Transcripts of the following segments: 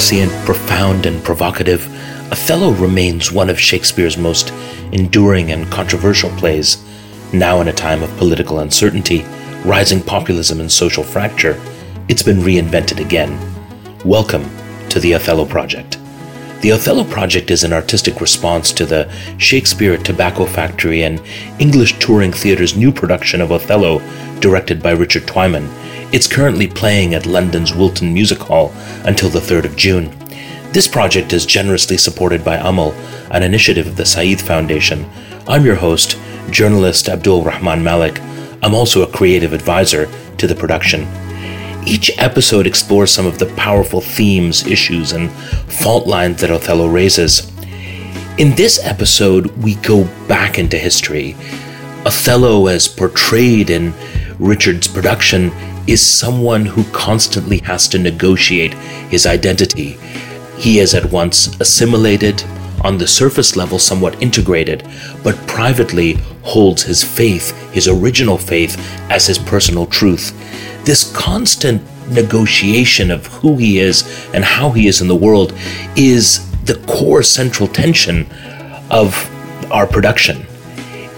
prescient, profound, and provocative, Othello remains one of Shakespeare's most enduring and controversial plays. Now, in a time of political uncertainty, rising populism, and social fracture, it's been reinvented again. Welcome to the Othello Project. The Othello Project is an artistic response to the Shakespeare Tobacco Factory and English Touring Theatre's new production of Othello, directed by Richard Twyman. It's currently playing at London's Wilton Music Hall until the 3rd of June. This project is generously supported by Amal, an initiative of the Said Foundation. I'm your host, journalist Abdul-Rehman Malik. I'm also a creative advisor to the production. Each episode explores some of the powerful themes, issues, and fault lines that Othello raises. In this episode, we go back into history. Othello, as portrayed in Richard's production, is someone who constantly has to negotiate his identity he is at once assimilated, on the surface level somewhat integrated, but privately holds his faith, his original faith, as his personal truth. This constant negotiation of who he is and how he is in the world is the core central tension of our production.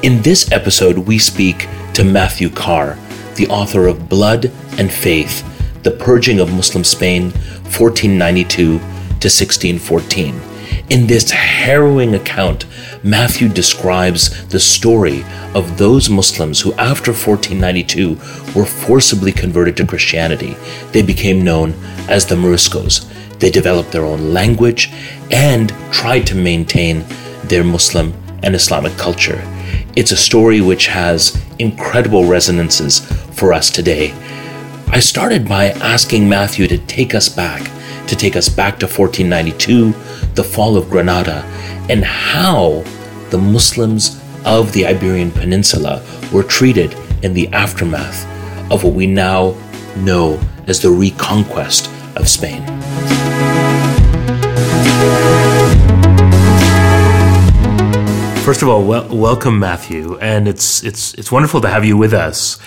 In this episode, we speak to Matthew Carr, the author of Blood and Faith The Purging of Muslim Spain, 1492 to 1614. In this harrowing account, Matthew describes the story of those Muslims who, after 1492, were forcibly converted to Christianity. They became known as the Moriscos. They developed their own language and tried to maintain their Muslim and Islamic culture. It's a story which has incredible resonances for us today. I started by asking Matthew to take us back to take us back to 1492, the fall of Granada, and how the Muslims of the Iberian Peninsula were treated in the aftermath of what we now know as the reconquest of Spain. First of all, wel- welcome, Matthew, and it's it's it's wonderful to have you with us.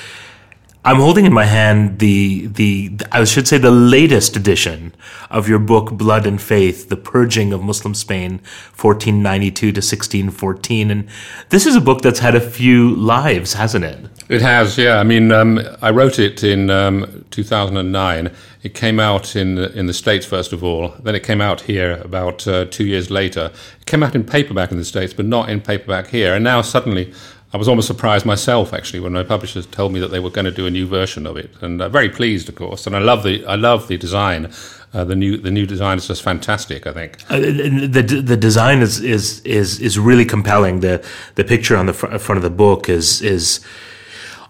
I'm holding in my hand the the I should say the latest edition of your book Blood and Faith: The Purging of Muslim Spain, 1492 to 1614, and this is a book that's had a few lives, hasn't it? It has, yeah. I mean, um, I wrote it in um, 2009. It came out in the, in the states first of all. Then it came out here about uh, two years later. It came out in paperback in the states, but not in paperback here. And now suddenly I was almost surprised myself actually when my publishers told me that they were going to do a new version of it, and uh, very pleased, of course. And I love the I love the design. Uh, the new the new design is just fantastic. I think uh, the the design is is is is really compelling. The the picture on the fr- front of the book is is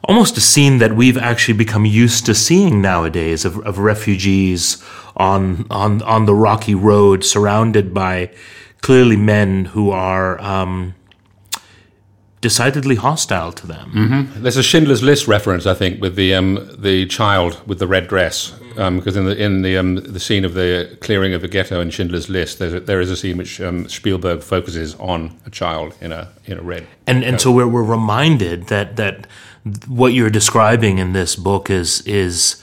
almost a scene that we've actually become used to seeing nowadays of, of refugees on on on the rocky road, surrounded by clearly men who are. Um, decidedly hostile to them. Mm-hmm. There's a Schindler's List reference, I think, with the um, the child with the red dress, because um, in the in the um, the scene of the clearing of the ghetto in Schindler's List, a, there is a scene which um, Spielberg focuses on a child in a in a red. And and so we're we're reminded that that what you're describing in this book is is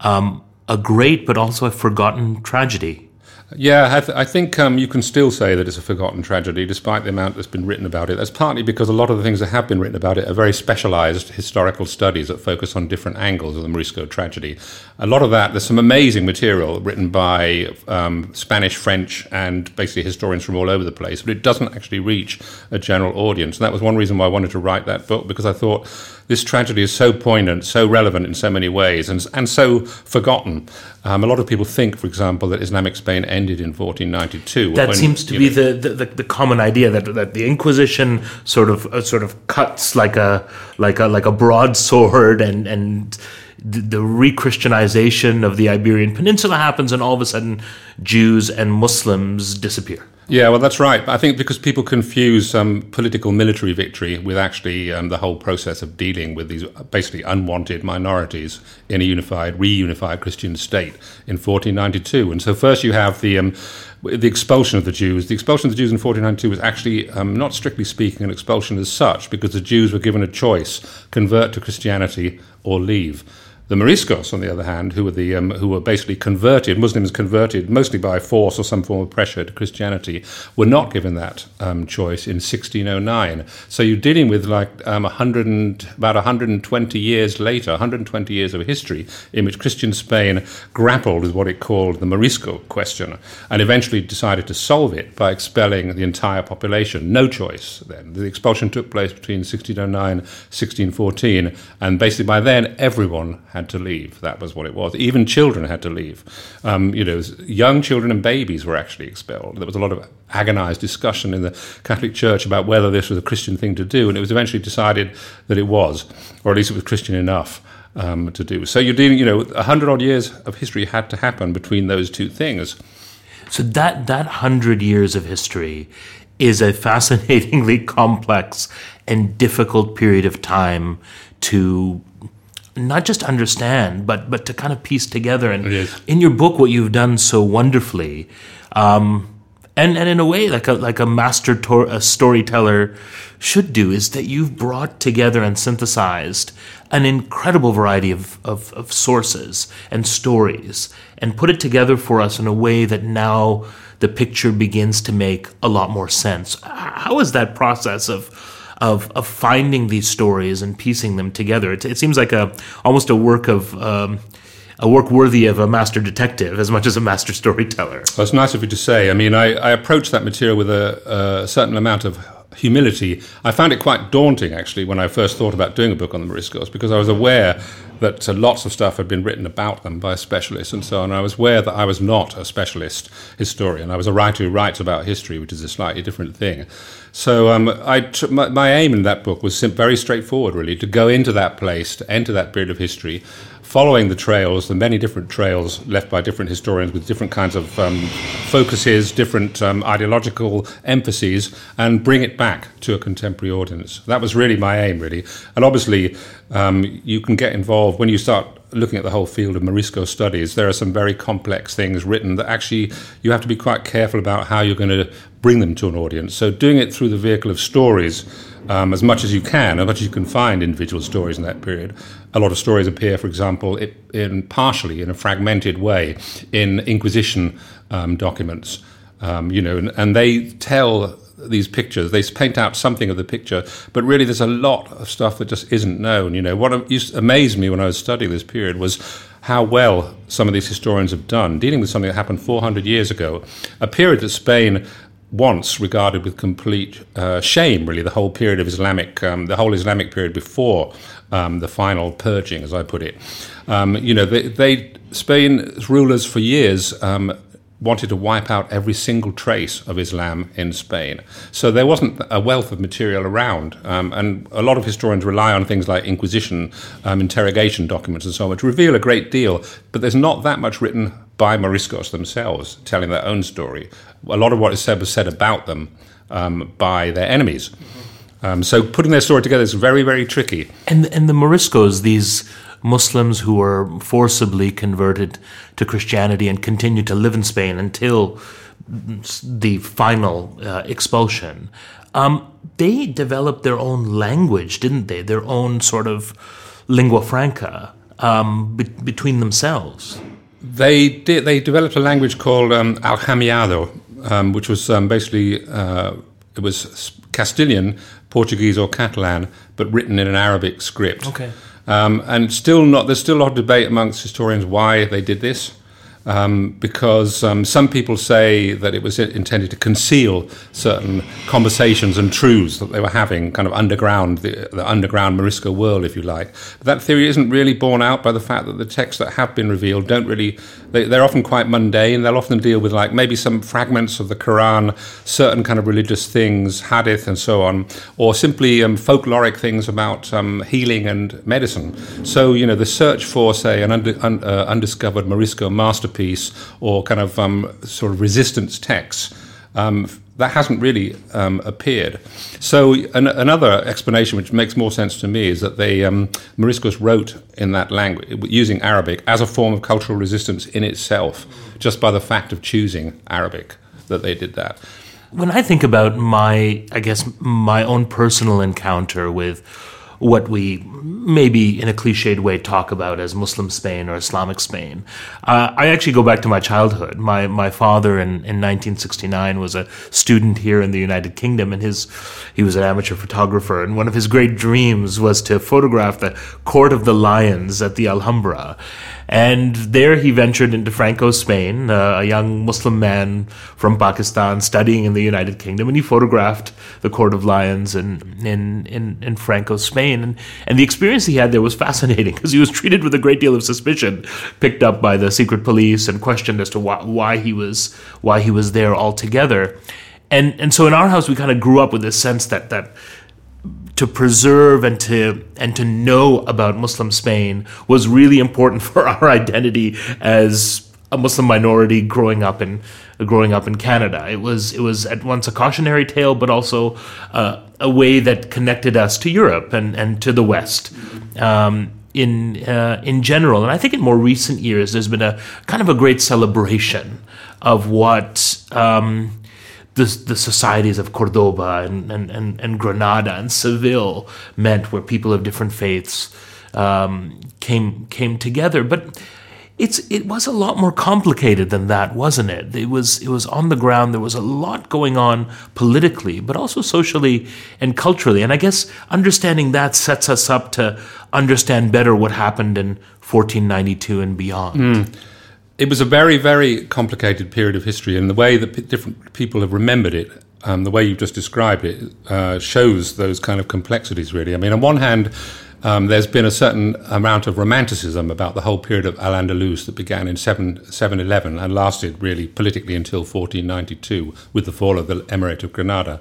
um, a great but also a forgotten tragedy. Yeah, I, th- I think um, you can still say that it's a forgotten tragedy, despite the amount that's been written about it. That's partly because a lot of the things that have been written about it are very specialized historical studies that focus on different angles of the Morisco tragedy. A lot of that, there's some amazing material written by um, Spanish, French, and basically historians from all over the place, but it doesn't actually reach a general audience. And that was one reason why I wanted to write that book, because I thought this tragedy is so poignant, so relevant in so many ways, and, and so forgotten. Um, a lot of people think, for example, that Islamic Spain ended in 1492. That when, seems to be the, the, the, common idea that, that the Inquisition sort of uh, sort of cuts like a like a like a broadsword, and and the, the re-Christianization of the Iberian Peninsula happens, and all of a sudden Jews and Muslims disappear. Yeah, well, that's right. I think because people confuse um, political military victory with actually um, the whole process of dealing with these basically unwanted minorities in a unified, reunified Christian state in 1492. And so first you have the um, the expulsion of the Jews. The expulsion of the Jews in 1492 was actually, um, not strictly speaking, an expulsion as such, because the Jews were given a choice: convert to Christianity or leave. The Moriscos, on the other hand, who were the um, who were basically converted Muslims converted mostly by force or some form of pressure to Christianity, were not given that um, choice in 1609. So you're dealing with like um, 100 and, about 120 years later, 120 years of history in which Christian Spain grappled with what it called the Morisco question, and eventually decided to solve it by expelling the entire population. No choice. Then the expulsion took place between 1609 1614, and basically by then everyone had to leave. That was what it was. Even children had to leave. Um, you know, young children and babies were actually expelled. There was a lot of agonized discussion in the Catholic Church about whether this was a Christian thing to do, and it was eventually decided that it was, or at least it was Christian enough. Um, to do so, you're dealing, you know, a hundred odd years of history had to happen between those two things. So that that hundred years of history is a fascinatingly complex and difficult period of time to not just understand, but but to kind of piece together. And in your book, what you've done so wonderfully, um, and and in a way, like a like a master tor- a storyteller should do, is that you've brought together and synthesized an incredible variety of, of, of sources and stories, and put it together for us in a way that now the picture begins to make a lot more sense. How is that process of of, of finding these stories and piecing them together. It, it seems like a almost a work of um, a work worthy of a master detective as much as a master storyteller. Well, it's nice of you to say. I mean, I, I approached that material with a, a certain amount of humility. I found it quite daunting, actually, when I first thought about doing a book on the Moriscos, because I was aware that uh, lots of stuff had been written about them by specialists and so on. I was aware that I was not a specialist historian. I was a writer who writes about history, which is a slightly different thing. So um, my, my, aim in that book was very straightforward, really, to go into that place, to enter that period of history, following the trails, the many different trails left by different historians with different kinds of um, focuses, different um, ideological emphases, and bring it back to a contemporary audience. That was really my aim, really. And obviously, um, you can get involved when you start looking at the whole field of Morisco studies. There are some very complex things written that actually you have to be quite careful about how you're going to bring them to an audience. So, doing it through the vehicle of stories um, as much as you can, as much as you can find individual stories in that period. A lot of stories appear, for example, in partially in a fragmented way in Inquisition um, documents. Um, you know, and, and they tell these pictures. They paint out something of the picture, but really there's a lot of stuff that just isn't known. You know, what used amazed me when I was studying this period was how well some of these historians have done dealing with something that happened 400 years ago, a period that Spain once regarded with complete uh, shame, really, the whole period of Islamic, um, the whole Islamic period before um, the final purging, as I put it. Um, you know, they, they, Spain's rulers for years um, wanted to wipe out every single trace of Islam in Spain. So there wasn't a wealth of material around. Um, and a lot of historians rely on things like Inquisition, um, interrogation documents, and so on, which reveal a great deal. But there's not that much written by Moriscos themselves, telling their own story. A lot of what is said was said about them um, by their enemies. Um, so putting their story together is very, very tricky. And and the Moriscos, these Muslims who were forcibly converted to Christianity and continued to live in Spain until the final uh, expulsion. Um, they developed their own language, didn't they? Their own sort of lingua franca um, be- between themselves. They did. They developed a language called um, Aljamiado, um, which was um, basically uh, it was Castilian, Portuguese, or Catalan, but written in an Arabic script. Okay. Um, and still not, there's still a lot of debate amongst historians why they did this um, because um, some people say that it was intended to conceal certain conversations and truths that they were having, kind of underground, the, the, underground Morisco world, if you like. But that theory isn't really borne out by the fact that the texts that have been revealed don't really, they, are often quite mundane. They'll often deal with like maybe some fragments of the Quran, certain kind of religious things, hadith, and so on, or simply um, folkloric things about um, healing and medicine. So, you know, the search for, say, an under, un, uh, undiscovered Morisco masterpiece piece or kind of um, sort of resistance texts. Um, that hasn't really um, appeared. So an, another explanation, which makes more sense to me, is that they um, Moriscos wrote in that language using Arabic as a form of cultural resistance in itself, just by the fact of choosing Arabic that they did that. When I think about my, I guess my own personal encounter with what we maybe in a cliched way talk about as Muslim Spain or Islamic Spain. Uh, I actually go back to my childhood. My my father in, in 1969 was a student here in the United Kingdom, and his he was an amateur photographer. And one of his great dreams was to photograph the Court of the Lions at the Alhambra. And there he ventured into Franco Spain, uh, a young Muslim man from Pakistan studying in the United Kingdom, and he photographed the Court of Lions in in in, in Franco Spain. And, and the experience he had there was fascinating because he was treated with a great deal of suspicion, picked up by the secret police and questioned as to why, why he was why he was there altogether. And and so in our house we kind of grew up with this sense that that to preserve and to and to know about Muslim Spain was really important for our identity as a Muslim minority growing up in growing up in Canada. It was it was at once a cautionary tale, but also uh, a way that connected us to Europe and, and to the West. Um, in uh, in general, and I think in more recent years, there's been a kind of a great celebration of what um, the, the societies of Cordoba and, and, and, and, Granada and Seville meant, where people of different faiths um, came came together. But it's it was a lot more complicated than that, wasn't it? It was it was on the ground. There was a lot going on politically, but also socially and culturally. And I guess understanding that sets us up to understand better what happened in 1492 and beyond. Mm it was a very, very complicated period of history, and the way that p- different people have remembered it, um, the way you've just described it, uh, shows those kind of complexities, really. I mean, on one hand, um, there's been a certain amount of romanticism about the whole period of Al Andalus that began in 7, 711 and lasted really politically until 1492 with the fall of the Emirate of Granada.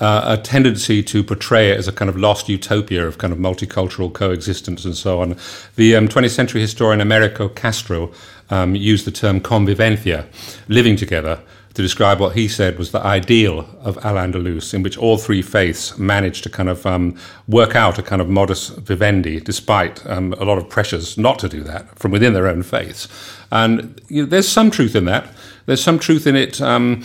Uh, a tendency to portray it as a kind of lost utopia of kind of multicultural coexistence and so on. The um, 20th century historian Americo Castro um, used the term convivencia, living together, to describe what he said was the ideal of Al Andalus, in which all three faiths managed to kind of um, work out a kind of modus vivendi, despite um, a lot of pressures not to do that from within their own faiths. And you know, there's some truth in that. There's some truth in it um,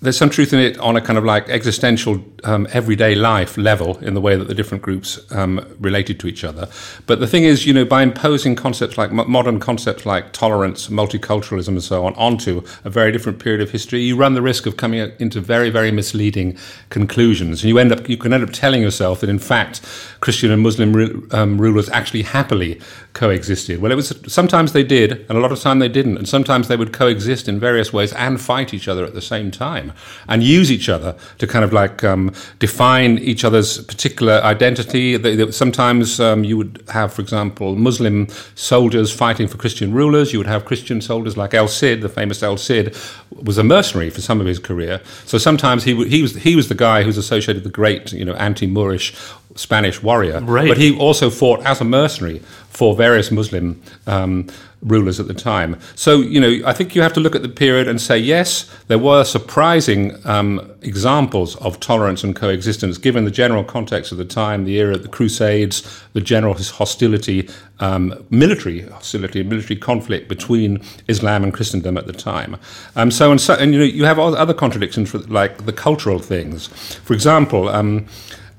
there's some truth in it on a kind of like existential, um, everyday life level in the way that the different groups um, related to each other. But the thing is, you know, by imposing concepts like modern concepts like tolerance, multiculturalism, and so on onto a very different period of history, you run the risk of coming into very, very misleading conclusions. And you end up, you can end up telling yourself that in fact, Christian and Muslim um, rulers actually happily coexisted. Well, it was sometimes they did, and a lot of time they didn't, and sometimes they would coexist in various ways and fight each other at the same time, and use each other to kind of like um, define each other's particular identity. They, they, sometimes um, you would have, for example, Muslim soldiers fighting for Christian rulers. You would have Christian soldiers like El Cid, the famous El Cid, was a mercenary for some of his career. So sometimes he he was he was the guy who was associated with the great, you know, anti-Moorish Spanish warrior, right. but he also fought as a mercenary for various Muslim um, rulers at the time. So, you know, I think you have to look at the period and say, yes, there were surprising um, examples of tolerance and coexistence given the general context of the time, the era of the Crusades, the general hostility, um, military hostility, military conflict between Islam and Christendom at the time. Um, so, and, so, and you know, you have other contradictions, for, like the cultural things. For example, um,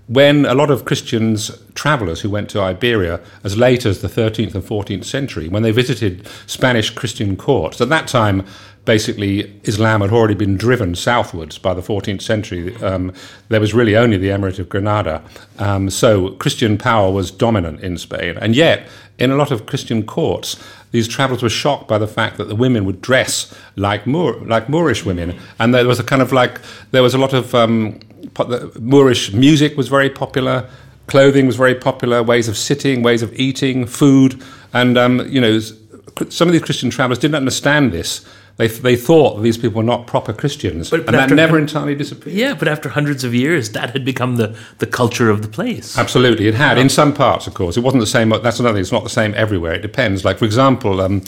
when a lot of Christians, travelers who went to Iberia as late as the 13th and 14th century, when they visited Spanish Christian courts, at that time, basically, Islam had already been driven southwards by the 14th century. Um, there was really only the Emirate of Granada. Um, so Christian power was dominant in Spain. And yet, in a lot of Christian courts, these travelers were shocked by the fact that the women would dress like Moor, like Moorish women, and there was a kind of like there was a lot of um, Moorish music was very popular, clothing was very popular, ways of sitting, ways of eating, food, and um, you know some of these Christian travelers didn't understand this. They, they thought these people were not proper Christians, but, but and that never entirely disappeared. Yeah, but after hundreds of years, that had become the, the culture of the place. Absolutely, it had. In some parts, of course. It wasn't the same. That's another thing. It's not the same everywhere. It depends. Like, for example, um,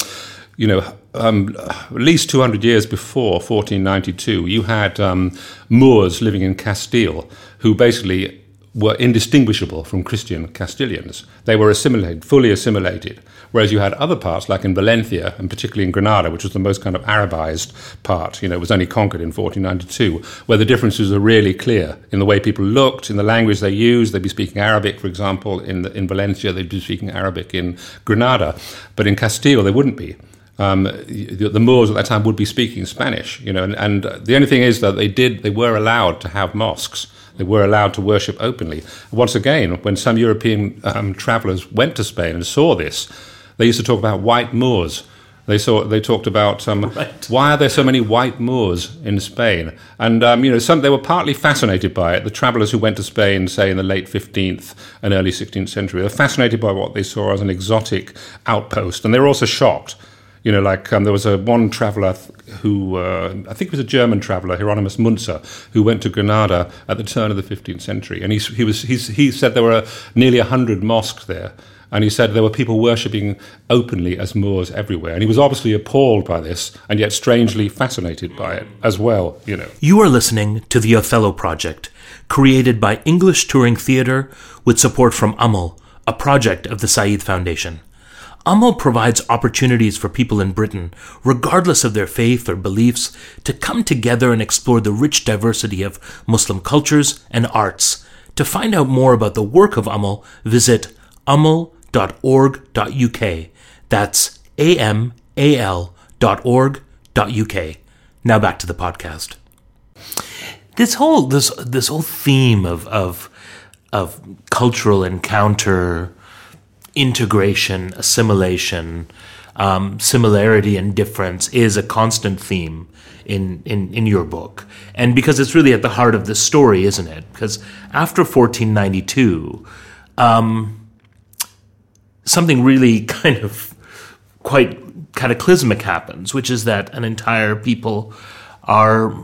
you know, um, at least 200 years before 1492, you had um, Moors living in Castile who basically were indistinguishable from Christian Castilians. They were assimilated, fully assimilated. Whereas you had other parts, like in Valencia, and particularly in Granada, which was the most kind of Arabized part, you know, it was only conquered in 1492, where the differences are really clear in the way people looked, in the language they used. They'd be speaking Arabic, for example, in, the, in Valencia, they'd be speaking Arabic in Granada. But in Castile, they wouldn't be. Um, the, the, Moors at that time would be speaking Spanish, you know, and, and the only thing is that they did, they were allowed to have mosques they were allowed to worship openly. Once again, when some European um, travellers went to Spain and saw this, they used to talk about white Moors. They saw. They talked about um, right. why are there so many white Moors in Spain, and um, you know, some they were partly fascinated by it. The travellers who went to Spain, say in the late fifteenth and early sixteenth century, were fascinated by what they saw as an exotic outpost, and they were also shocked you know, like um, there was a one traveller who uh, I think it was a German traveller, Hieronymus Munzer, who went to Granada at the turn of the 15th century, and he he was he said there were nearly hundred mosques there. And he said there were people worshipping openly as Moors everywhere. And he was obviously appalled by this and yet strangely fascinated by it as well, you know. You are listening to the Othello Project, created by English Touring Theatre with support from Amal, a project of the Said Foundation. Amal provides opportunities for people in Britain, regardless of their faith or beliefs, to come together and explore the rich diversity of Muslim cultures and arts. To find out more about the work of Amal, visit amal.org.uk. That's A M A L dot org dot UK. Now back to the podcast. This whole this this whole theme of of of cultural encounter integration, assimilation, um, similarity, and difference is a constant theme in, in, in your book. And because it's really at the heart of the story, isn't it? Because after 1492, um, something really kind of quite cataclysmic happens, which is that an entire people are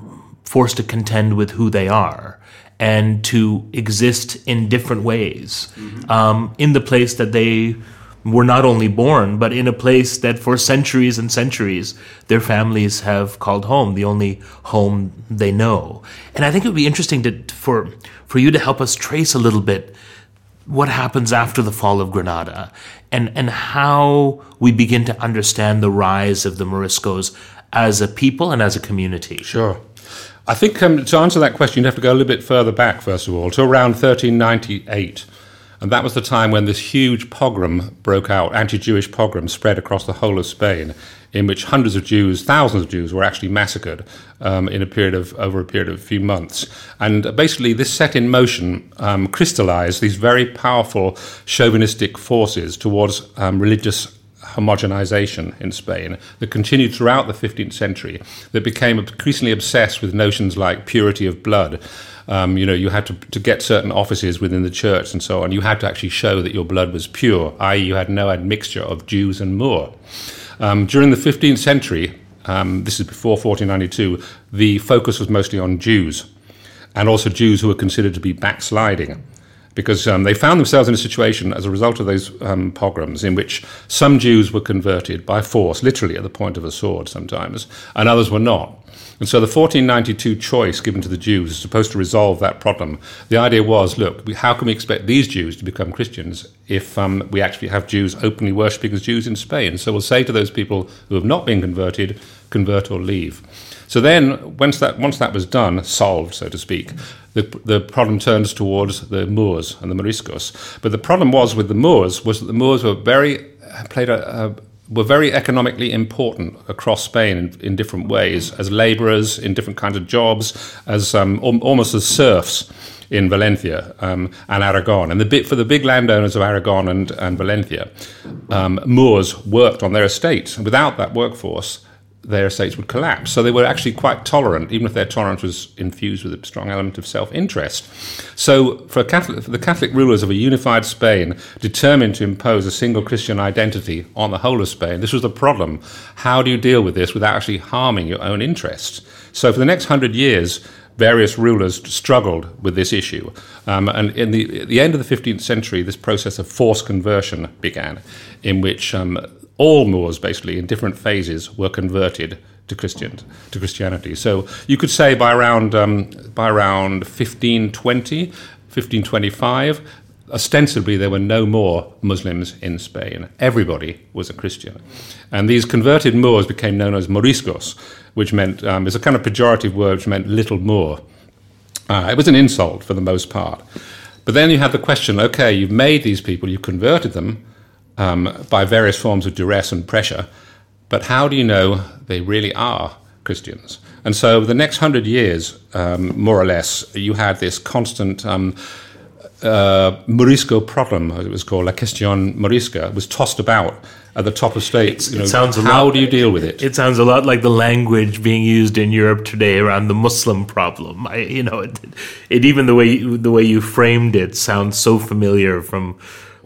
forced to contend with who they are and to exist in different ways mm-hmm. um, in the place that they were not only born, but in a place that for centuries and centuries their families have called home, the only home they know. And I think it would be interesting to, for, for you to help us trace a little bit what happens after the fall of Granada and, and how we begin to understand the rise of the Moriscos as a people and as a community. Sure. I think um, to answer that question, you'd have to go a little bit further back, first of all, to around 1398. And that was the time when this huge pogrom broke out, anti Jewish pogrom spread across the whole of Spain, in which hundreds of Jews, thousands of Jews, were actually massacred um, in a period of, over a period of a few months. And basically, this set in motion um, crystallized these very powerful chauvinistic forces towards um, religious homogenization in Spain that continued throughout the 15th century, that became increasingly obsessed with notions like purity of blood. Um, you know, you had to, to get certain offices within the church and so on. You had to actually show that your blood was pure, i.e., you had no admixture of Jews and Moor. Um, during the 15th century, um, this is before 1492, the focus was mostly on Jews, and also Jews who were considered to be backsliding because um, they found themselves in a situation as a result of those um, pogroms in which some Jews were converted by force, literally at the point of a sword sometimes, and others were not. And so the 1492 choice given to the Jews is supposed to resolve that problem. The idea was look, how can we expect these Jews to become Christians if um, we actually have Jews openly worshipping as Jews in Spain? So we'll say to those people who have not been converted, convert or leave. So then, once that, once that was done, solved, so to speak, the, the problem turns towards the Moors and the Moriscos. But the problem was with the Moors was that the Moors were very played a, a were very economically important across Spain in, in different ways, as labourers in different kinds of jobs, as um, almost as serfs in Valencia um, and Aragon. And the bit, for the big landowners of Aragon and, and Valencia, um, Moors worked on their estates. Without that workforce, their estates would collapse. So they were actually quite tolerant, even if their tolerance was infused with a strong element of self-interest. So for, Catholic, for, the Catholic rulers of a unified Spain, determined to impose a single Christian identity on the whole of Spain, this was the problem. How do you deal with this without actually harming your own interests? So for the next hundred years, various rulers struggled with this issue. Um, and in the, the end of the 15th century, this process of forced conversion began, in which um, all Moors, basically, in different phases, were converted to Christian to Christianity. So you could say by around um, by around 1520, 1525, ostensibly there were no more Muslims in Spain. Everybody was a Christian. And these converted Moors became known as Moriscos, which meant, um, it's a kind of pejorative word which meant little Moor. Uh, it was an insult for the most part. But then you had the question okay, you've made these people, you've converted them um, by various forms of duress and pressure, but how do you know they really are Christians? And so, the next hundred years, um, more or less, you had this constant. Um, uh, Morisco problem, as it was called, La Question Morisca, was tossed about at the top of states. You know, sounds how lot, do you deal with it? It sounds a lot like the language being used in Europe today around the Muslim problem. I, you know, it, it even the way you, the way you framed it sounds so familiar from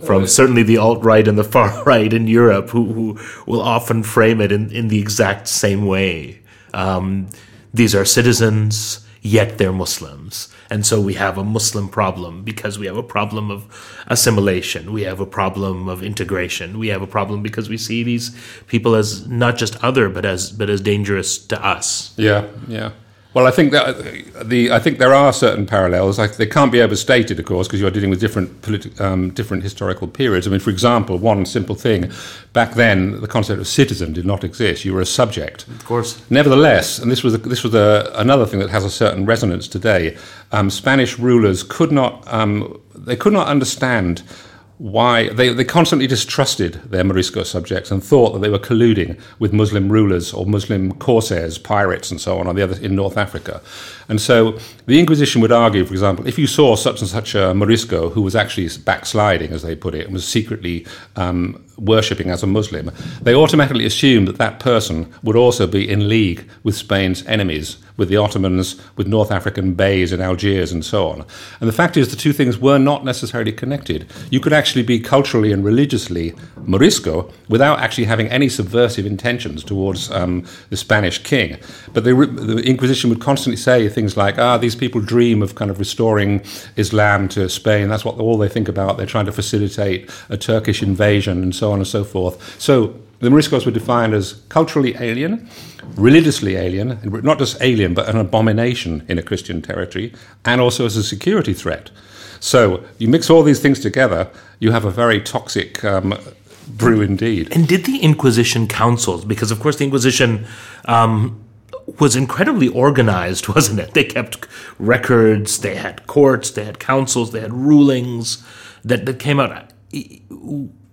from certainly the alt right and the far right in Europe, who, who will often frame it in, in the exact same way. Um, these are citizens, yet they're Muslims. And so we have a Muslim problem because we have a problem of assimilation. We have a problem of integration. We have a problem because we see these people as not just other, but as but as dangerous to us. Yeah, yeah. Well, I think that the I think there are certain parallels. Like they can't be overstated, of course, because you're dealing with different politi- um, different historical periods. I mean, for example, one simple thing: back then, the concept of citizen did not exist. You were a subject. Of course. Nevertheless, and this was a, this was a, another thing that has a certain resonance today. Um, Spanish rulers could not um, they could not understand why they, they constantly distrusted their Morisco subjects and thought that they were colluding with Muslim rulers or Muslim corsairs, pirates, and so on, on the other in North Africa. And so the Inquisition would argue, for example, if you saw such and such a Morisco who was actually backsliding, as they put it, and was secretly um, worshipping as a Muslim, they automatically assumed that that person would also be in league with Spain's enemies, with the Ottomans, with North African beys in Algiers, and so on. And the fact is, the two things were not necessarily connected. You could actually be culturally and religiously Morisco without actually having any subversive intentions towards um, the Spanish king. But the, the Inquisition would constantly say things like, ah, these people dream of kind of restoring Islam to Spain. That's what all they think about. They're trying to facilitate a Turkish invasion and so on and so forth. So the Moriscos were defined as culturally alien, religiously alien, not just alien, but an abomination in a Christian territory, and also as a security threat. So you mix all these things together, you have a very toxic um, brew indeed. And did the Inquisition councils, because of course the Inquisition um, was incredibly organized, wasn't it? They kept records, they had courts, they had councils, they had rulings that, that came out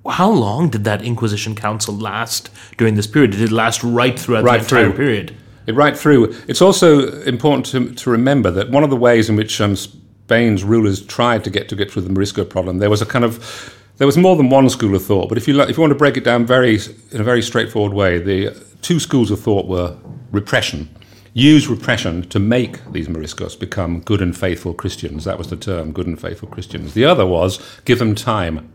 how long did that Inquisition Council last during this period? Did it last right throughout right the entire through. period? It right through. It's also important to, to remember that one of the ways in which um, Spain's rulers tried to get to get through the Morisco problem, there was a kind of there was more than one school of thought. But if you if you want to break it down very in a very straightforward way, the two schools of thought were repression. Use repression to make these Moriscos become good and faithful Christians. That was the term, good and faithful Christians. The other was give them time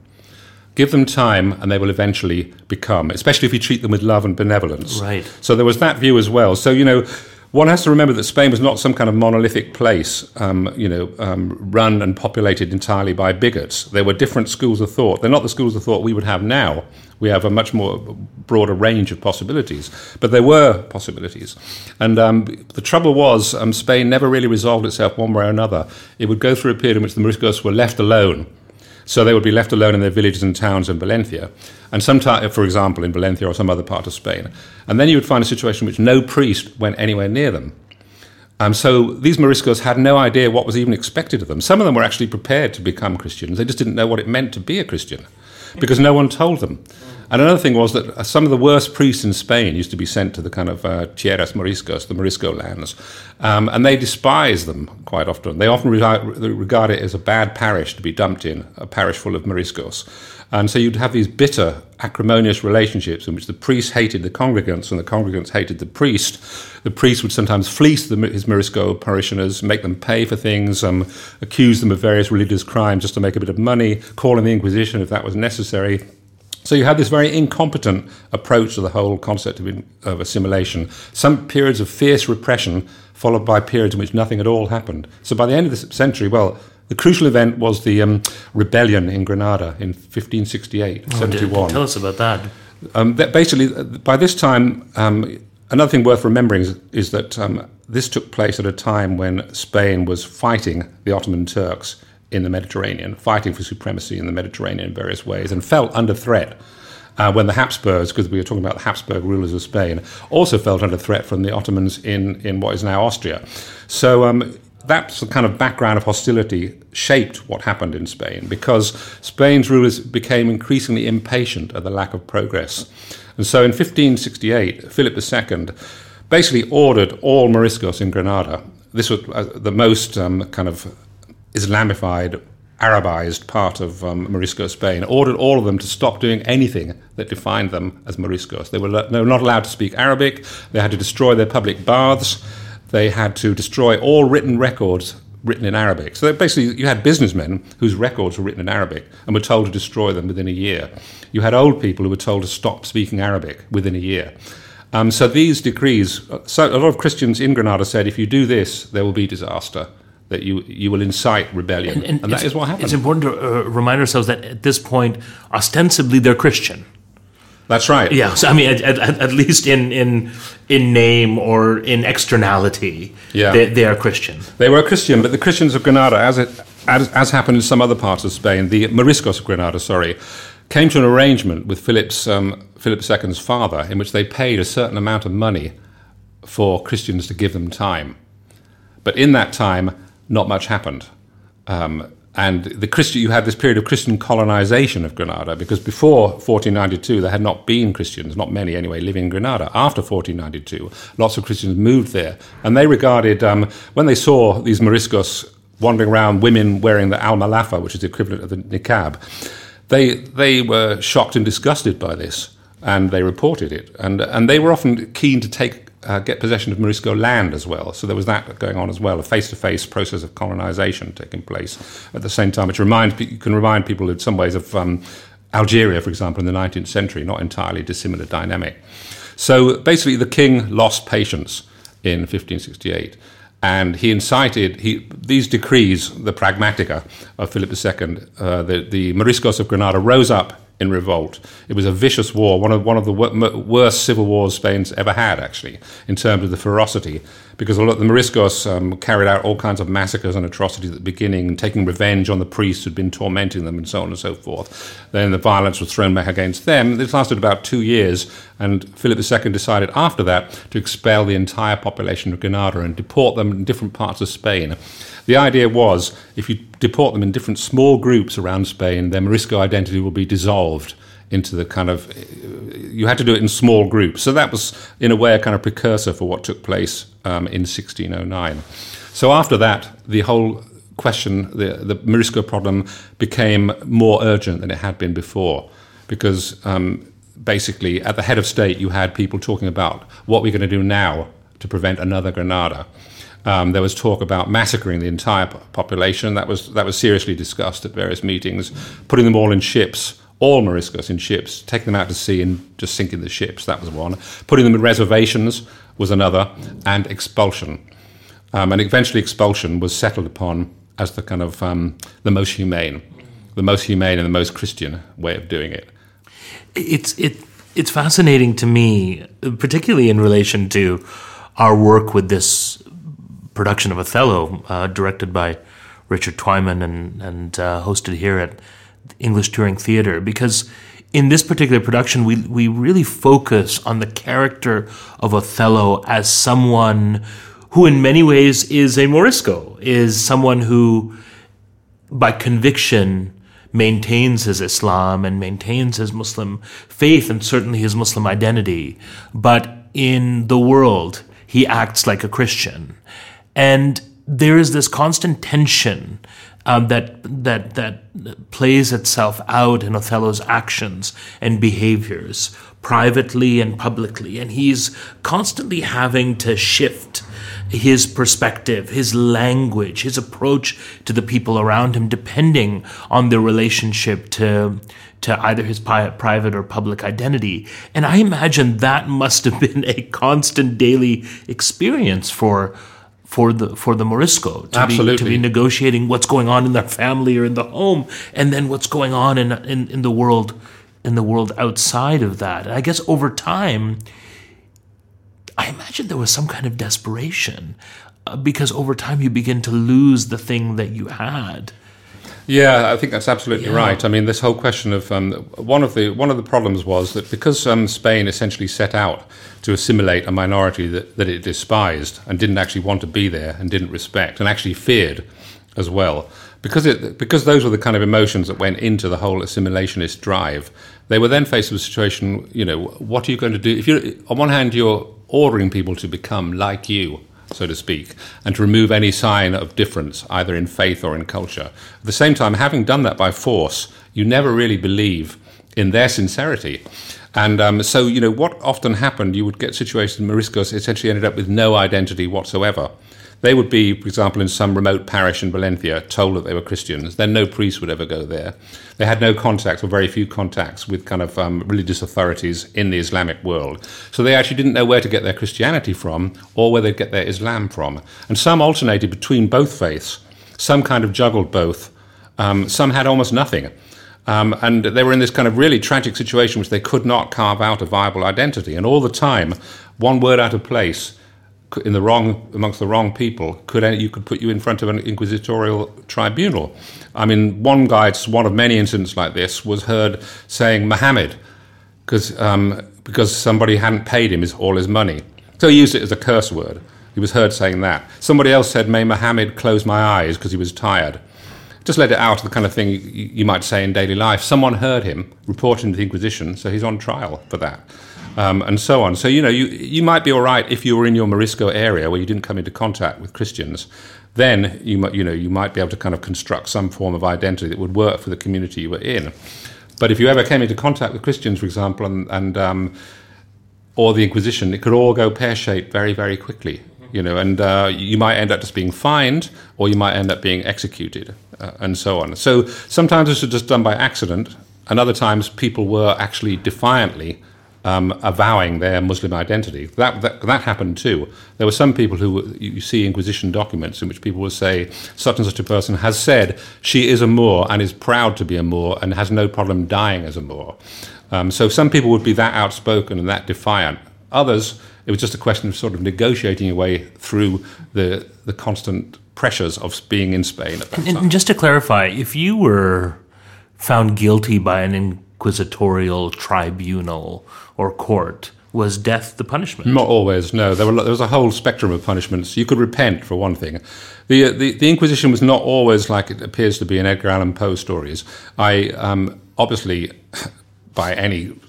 Give them time and they will eventually become, especially if you treat them with love and benevolence. Right. So there was that view as well. So, you know, one has to remember that Spain was not some kind of monolithic place, um, you know, um, run and populated entirely by bigots. There were different schools of thought. They're not the schools of thought we would have now. We have a much more broader range of possibilities, but there were possibilities. And um, the trouble was, um, Spain never really resolved itself one way or another. It would go through a period in which the Moriscos were left alone so they would be left alone in their villages and towns in Valencia, and sometimes, for example, in Valencia or some other part of Spain. And then you would find a situation in which no priest went anywhere near them. Um, so these Moriscos had no idea what was even expected of them. Some of them were actually prepared to become Christians. They just didn't know what it meant to be a Christian because no one told them. And another thing was that uh, some of the worst priests in Spain used to be sent to the kind of uh, tierras moriscos, the Morisco lands, um, and they despise them quite often. They often regard it as a bad parish to be dumped in, a parish full of Moriscos. And so you'd have these bitter, acrimonious relationships in which the priest hated the congregants and the congregants hated the priest. The priest would sometimes fleece the, his Morisco parishioners, make them pay for things, um, accuse them of various religious crimes just to make a bit of money, call in the Inquisition if that was necessary. So you have this very incompetent approach to the whole concept of, of, assimilation. Some periods of fierce repression, followed by periods in which nothing at all happened. So by the end of the century, well, the crucial event was the um, rebellion in Granada in 1568, oh, 71. Tell us about that. Um, that basically, uh, by this time, um, another thing worth remembering is, is that um, this took place at a time when Spain was fighting the Ottoman Turks in the Mediterranean, fighting for supremacy in the Mediterranean in various ways, and felt under threat. Uh, when the Habsburgs, because we were talking about the Habsburg rulers of Spain, also felt under threat from the Ottomans in, in what is now Austria. So um, the kind of background of hostility shaped what happened in Spain because Spain's rulers became increasingly impatient at the lack of progress. And so in 1568, Philip II basically ordered all Moriscos in Granada. This was uh, the most um, kind of Islamified, Arabized part of um, Morisco Spain, ordered all of them to stop doing anything that defined them as Moriscos. They were, they were not allowed to speak Arabic, they had to destroy their public baths, they had to destroy all written records written in Arabic. So basically, you had businessmen whose records were written in Arabic and were told to destroy them within a year. You had old people who were told to stop speaking Arabic within a year. Um, so these decrees, so a lot of Christians in Granada said, if you do this, there will be disaster. That you you will incite rebellion, and, and, and that is what happened. It's important to uh, remind ourselves that at this point, ostensibly, they're Christian. That's right. Yeah. So I mean, at, at, at, least in in in name or in externality, yeah. they, they, are Christian. They were Christian, but the Christians of Granada, as it as, as happened in some other parts of Spain, the Moriscos of Granada, sorry, came to an arrangement with Philip's um, Philip II's father, in which they paid a certain amount of money for Christians to give them time. But in that time, not much happened. Um, and the Christian, you had this period of Christian colonization of Granada because before 1492 there had not been Christians, not many anyway, living in Granada. After 1492, lots of Christians moved there, and they regarded um, when they saw these Moriscos wandering around, women wearing the almalafa, which is the equivalent of the niqab, they they were shocked and disgusted by this, and they reported it, and and they were often keen to take uh, get possession of Morisco land as well. So there was that going on as well, a face-to-face process of colonization taking place at the same time, which reminds can remind people in some ways of um, Algeria, for example, in the 19th century, not entirely dissimilar dynamic. So basically, the king lost patience in 1568. And he incited he, these decrees, the Pragmatica of Philip II, uh, the, the Moriscos of Granada rose up in revolt. It was a vicious war, one of, one of the worst civil wars Spain's ever had, actually, in terms of the ferocity, because the Moriscos um, carried out all kinds of massacres and atrocities at the beginning, taking revenge on the priests who'd been tormenting them, and so on and so forth. Then the violence was thrown back against them. This lasted about two years, and Philip II decided after that to expel the entire population of Granada and deport them in different parts of Spain. The idea was if you deport them in different small groups around Spain, their Morisco identity will be dissolved into the kind of. You had to do it in small groups. So that was, in a way, a kind of precursor for what took place um, in 1609. So after that, the whole question, the, the Morisco problem, became more urgent than it had been before because. Um, basically, at the head of state, you had people talking about what we're going to do now to prevent another Granada. Um, there was talk about massacring the entire population. That was that was seriously discussed at various meetings. Putting them all in ships, all Moriscos in ships, taking them out to sea and just sinking the ships. That was one. Putting them in reservations was another, and expulsion. Um, and eventually, expulsion was settled upon as the kind of um, the most humane, the most humane and the most Christian way of doing it. It's it it's fascinating to me, particularly in relation to our work with this production of Othello, uh, directed by Richard Twyman and, and uh, hosted here at English Touring Theatre, because in this particular production, we, we really focus on the character of Othello as someone who, in many ways, is a Morisco, is someone who, by conviction, maintains his Islam and maintains his Muslim faith and certainly his Muslim identity, but in the world, he acts like a Christian. And there is this constant tension um, that that that plays itself out in Othello's actions and behaviors, privately and publicly, and he's constantly having to shift his perspective, his language, his approach to the people around him, depending on their relationship to to either his private or public identity. And I imagine that must have been a constant daily experience for for the for the Morisco to Absolutely. be to be negotiating what's going on in their family or in the home, and then what's going on in in, in the world in the world outside of that. And I guess over time, I imagine there was some kind of desperation uh, because over time you begin to lose the thing that you had. Yeah, I think that's absolutely yeah. right. I mean, this whole question of um, one of the one of the problems was that because um, Spain essentially set out to assimilate a minority that, that it despised and didn't actually want to be there and didn't respect and actually feared as well, because it because those were the kind of emotions that went into the whole assimilationist drive. They were then faced with a situation. You know, what are you going to do if you on one hand you're ordering people to become like you so to speak, and to remove any sign of difference, either in faith or in culture. At the same time, having done that by force, you never really believe in their sincerity. And um, so, you know, what often happened, you would get situations Moriscos essentially ended up with no identity whatsoever. They would be, for example, in some remote parish in Valencia, told that they were Christians. Then no priest would ever go there. They had no contacts or very few contacts with kind of um, religious authorities in the Islamic world. So they actually didn't know where to get their Christianity from or where they'd get their Islam from. And some alternated between both faiths. Some kind of juggled both. Um, some had almost nothing. Um, and they were in this kind of really tragic situation which they could not carve out a viable identity. And all the time, one word out of place in the wrong amongst the wrong people could you could put you in front of an inquisitorial tribunal. I mean, one guy, it's one of many incidents like this, was heard saying Muhammad because um, because somebody hadn't paid him his, all his money, so he used it as a curse word. He was heard saying that. Somebody else said, "May Muhammad close my eyes" because he was tired. Just let it out, the kind of thing you, you might say in daily life. Someone heard him reporting to the Inquisition, so he's on trial for that um, and so on. So you know, you you might be all right if you were in your Morisco area where you didn't come into contact with Christians. Then you might you know you might be able to kind of construct some form of identity that would work for the community you were in. But if you ever came into contact with Christians, for example, and, and um, or the Inquisition, it could all go pear shaped very very quickly. You know, and uh, you might end up just being fined, or you might end up being executed, uh, and so on. So sometimes this was just done by accident, and other times people were actually defiantly um, avowing their Muslim identity. That, that, that happened too. There were some people who you see Inquisition documents in which people will say such and such a person has said she is a Moor and is proud to be a Moor and has no problem dying as a Moor. Um, so some people would be that outspoken and that defiant. Others, it was just a question of sort of negotiating your way through the the constant pressures of being in Spain at that and, time. And just to clarify, if you were found guilty by an inquisitorial tribunal or court was death the punishment? Not always. No, there, were, there was a whole spectrum of punishments. You could repent for one thing. The, the, the Inquisition was not always like it appears to be in Edgar Allan Poe stories. I um, obviously, by any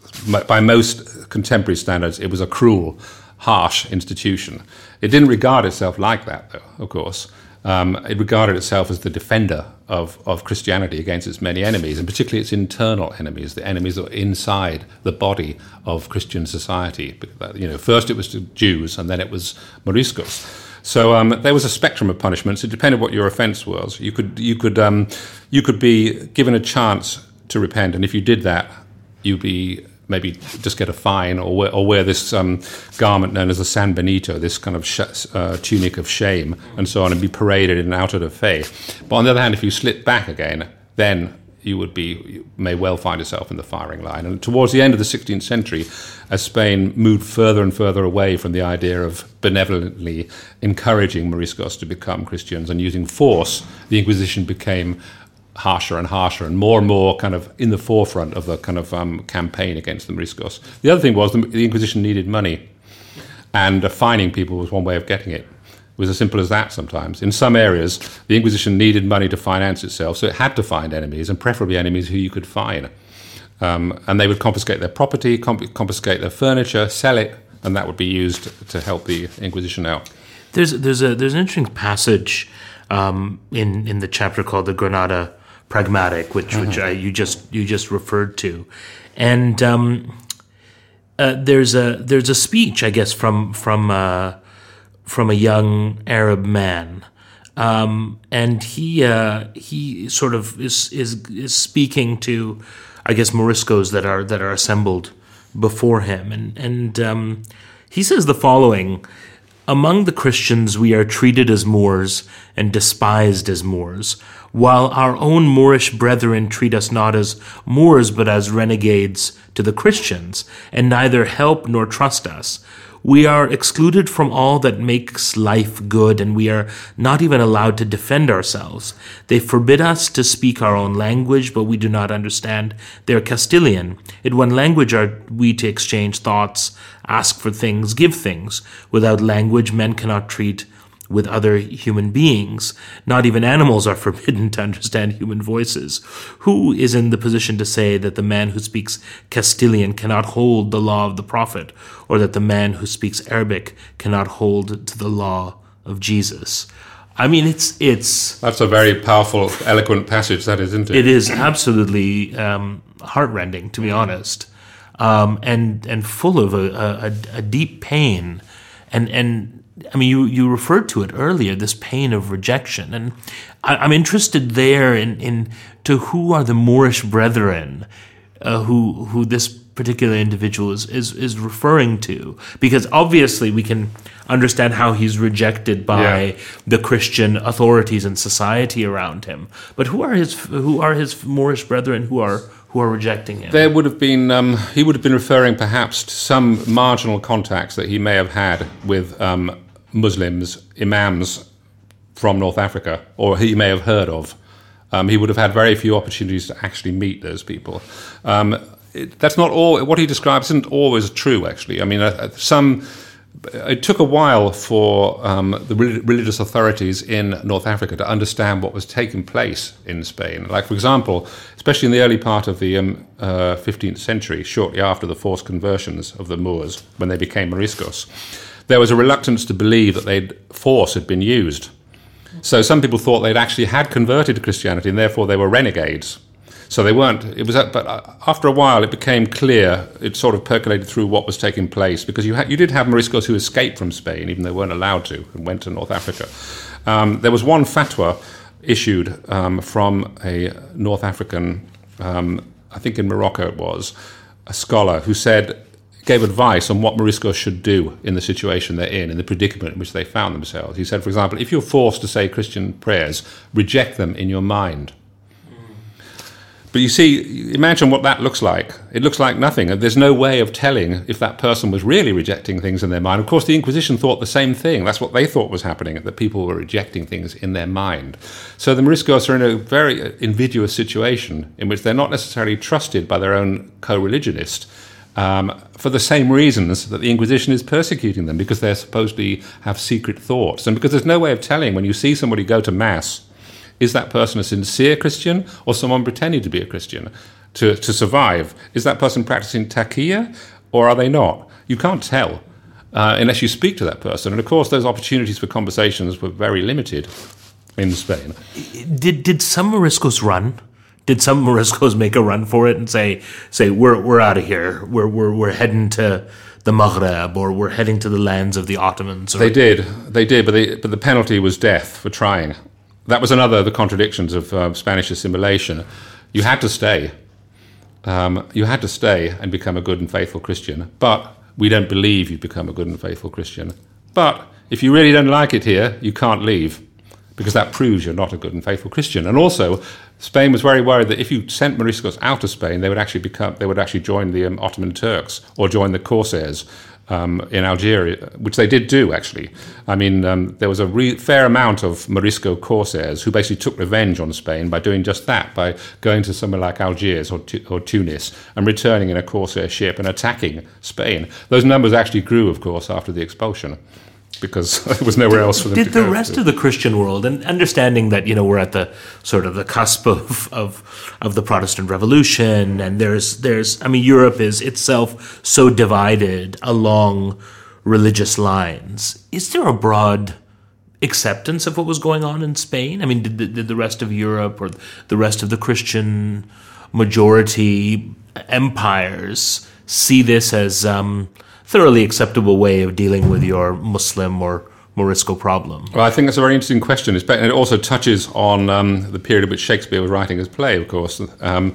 by most contemporary standards, it was a cruel, harsh institution. It didn't regard itself like that, though. Of course, um, it regarded itself as the defender of, of Christianity against its many enemies, and particularly its internal enemies, the enemies that were inside the body of Christian society. You know, first it was the Jews, and then it was Moriscos. So um, there was a spectrum of punishments. It depended what your offence was. You could you could um, you could be given a chance to repent, and if you did that, you'd be maybe just get a fine or wear, or wear this um, garment known as the San Benito, this kind of sh- uh, tunic of shame, and so on, and be paraded in an auto de fe. But on the other hand, if you slip back again, then you would be you may well find yourself in the firing line. And towards the end of the 16th century, as Spain moved further and further away from the idea of benevolently encouraging Moriscos to become Christians and using force, the Inquisition became harsher and harsher and more and more kind of in the forefront of the kind of um, campaign against the Moriscos. The other thing was the, the Inquisition needed money, and uh, fining people was one way of getting it. It was as simple as that sometimes. In some areas, the Inquisition needed money to finance itself, so it had to find enemies, and preferably enemies who you could fine. Um, and they would confiscate their property, comp- confiscate their furniture, sell it, and that would be used to help the Inquisition out. There's, there's, a, there's an interesting passage um, in, in the chapter called the Granada pragmatic, which mm-hmm. which I, you just you just referred to, and um, uh, there's a there's a speech I guess from from uh, from a young Arab man, um, and he uh, he sort of is is is speaking to I guess Moriscos that are that are assembled before him, and and um, he says the following. Among the Christians, we are treated as Moors and despised as Moors, while our own Moorish brethren treat us not as Moors but as renegades to the Christians, and neither help nor trust us. We are excluded from all that makes life good, and we are not even allowed to defend ourselves. They forbid us to speak our own language, but we do not understand their Castilian. In one language are we to exchange thoughts, ask for things, give things. Without language, men cannot treat with other human beings. Not even animals are forbidden to understand human voices. Who is in the position to say that the man who speaks Castilian cannot hold the law of the prophet, or that the man who speaks Arabic cannot hold to the law of Jesus? I mean, it's it's. That's a very powerful, eloquent passage. That is, isn't it? It is absolutely um, heartrending, to be honest, um, and and full of a, a, a deep pain, and and I mean, you, you referred to it earlier, this pain of rejection. And I, am interested there in, in to who are the Moorish brethren uh, who, who this particular individual is, is, is referring to. Because obviously we can understand how he's rejected by yeah. the Christian authorities and society around him. But who are his, who are his Moorish brethren who are who are rejecting him. There would have been, um, he would have been referring perhaps to some marginal contacts that he may have had with um, Muslims, imams from North Africa, or he may have heard of. Um, he would have had very few opportunities to actually meet those people. Um, it, that's not all. What he describes isn't always true. Actually, I mean, uh, some. It took a while for um, the religious authorities in North Africa to understand what was taking place in Spain. Like, for example, especially in the early part of the um, uh, 15th century, shortly after the forced conversions of the Moors, when they became Moriscos there was a reluctance to believe that they'd force had been used. So some people thought they'd actually had converted to Christianity and therefore they were renegades. So they weren't. It was, but uh, after a while, it became clear. It sort of percolated through what was taking place because you had, you did have Moriscos who escaped from Spain, even though they weren't allowed to, and went to North Africa. Um, there was one fatwa issued um, from a North African, um, I think in Morocco it was, a scholar who said gave advice on what Moriscos should do in the situation they're in, in the predicament in which they found themselves. He said, for example, if you're forced to say Christian prayers, reject them in your mind. Hmm. But you see, imagine what that looks like. It looks like nothing. There's no way of telling if that person was really rejecting things in their mind. Of course, the Inquisition thought the same thing. That's what they thought was happening, that people were rejecting things in their mind. So the Moriscos are in a very uh, invidious situation in which they're not necessarily trusted by their own co religionist um, for the same reasons that the Inquisition is persecuting them, because they're supposedly have secret thoughts. And because there's no way of telling when you see somebody go to Mass, is that person a sincere Christian or someone pretending to be a Christian to, to survive? Is that person practicing taqiyya or are they not? You can't tell. Uh, unless you speak to that person. And of course, those opportunities for conversations were very limited in Spain. Did did some Moriscos run? Did some Moriscos make a run for it and say say we're we're out of here we're we're we're heading to the Maghreb or we're heading to the lands of the Ottomans? Or... They did, they did, but they, but the penalty was death for trying. That was another of the contradictions of uh, Spanish assimilation. You had to stay. Um, you had to stay and become a good and faithful Christian, but we don't believe you've become a good and faithful Christian. But if you really don't like it here, you can't leave because that proves you're not a good and faithful Christian. And also, Spain was very worried that if you sent Moriscos out of Spain, they would actually become they would actually join the um, Ottoman Turks or join the Corsairs um, in Algeria, which they did do actually. I mean, um, there was a re- fair amount of Morisco Corsairs who basically took revenge on Spain by doing just that, by going to somewhere like Algiers or, tu- or Tunis and returning in a Corsair ship and attacking Spain. Those numbers actually grew, of course, after the expulsion because there was nowhere else for them did to the go rest of the christian world and understanding that you know we're at the sort of the cusp of, of of the protestant revolution and there's there's i mean europe is itself so divided along religious lines. Is there a broad acceptance of what was going on in spain? I mean did, did the rest of europe or the rest of the christian majority empires see this as um, thoroughly acceptable way of dealing with your Muslim or Morisco problem? Well, I think that's a very interesting question. it also touches on um, the period at which Shakespeare was writing his play, of course. Um,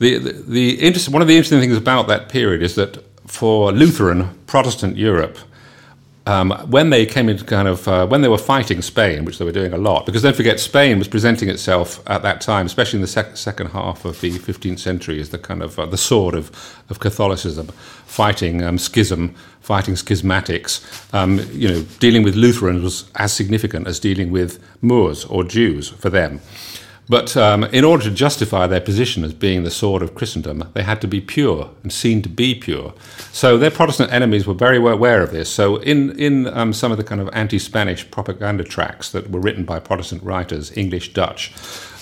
the, the, the interest, one of the interesting things about that period is that for Lutheran Protestant Europe, um, when they came into kind of uh, when they were fighting Spain, which they were doing a lot, because don't forget Spain was presenting itself at that time, especially in the sec- second half of the 15th century, as the kind of uh, the sword of, of Catholicism, fighting um, schism, fighting schismatics. Um, you know, dealing with Lutherans was as significant as dealing with Moors or Jews for them. But um, in order to justify their position as being the sword of Christendom, they had to be pure and seen to be pure. So their Protestant enemies were very well aware of this. So in, in um, some of the kind of anti Spanish propaganda tracts that were written by Protestant writers, English, Dutch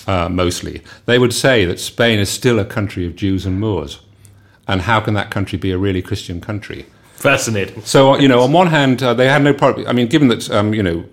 uh, mostly, they would say that Spain is still a country of Jews and Moors. And how can that country be a really Christian country? Fascinating. So, you know, on one hand, uh, they had no problem. I mean, given that, um, you know,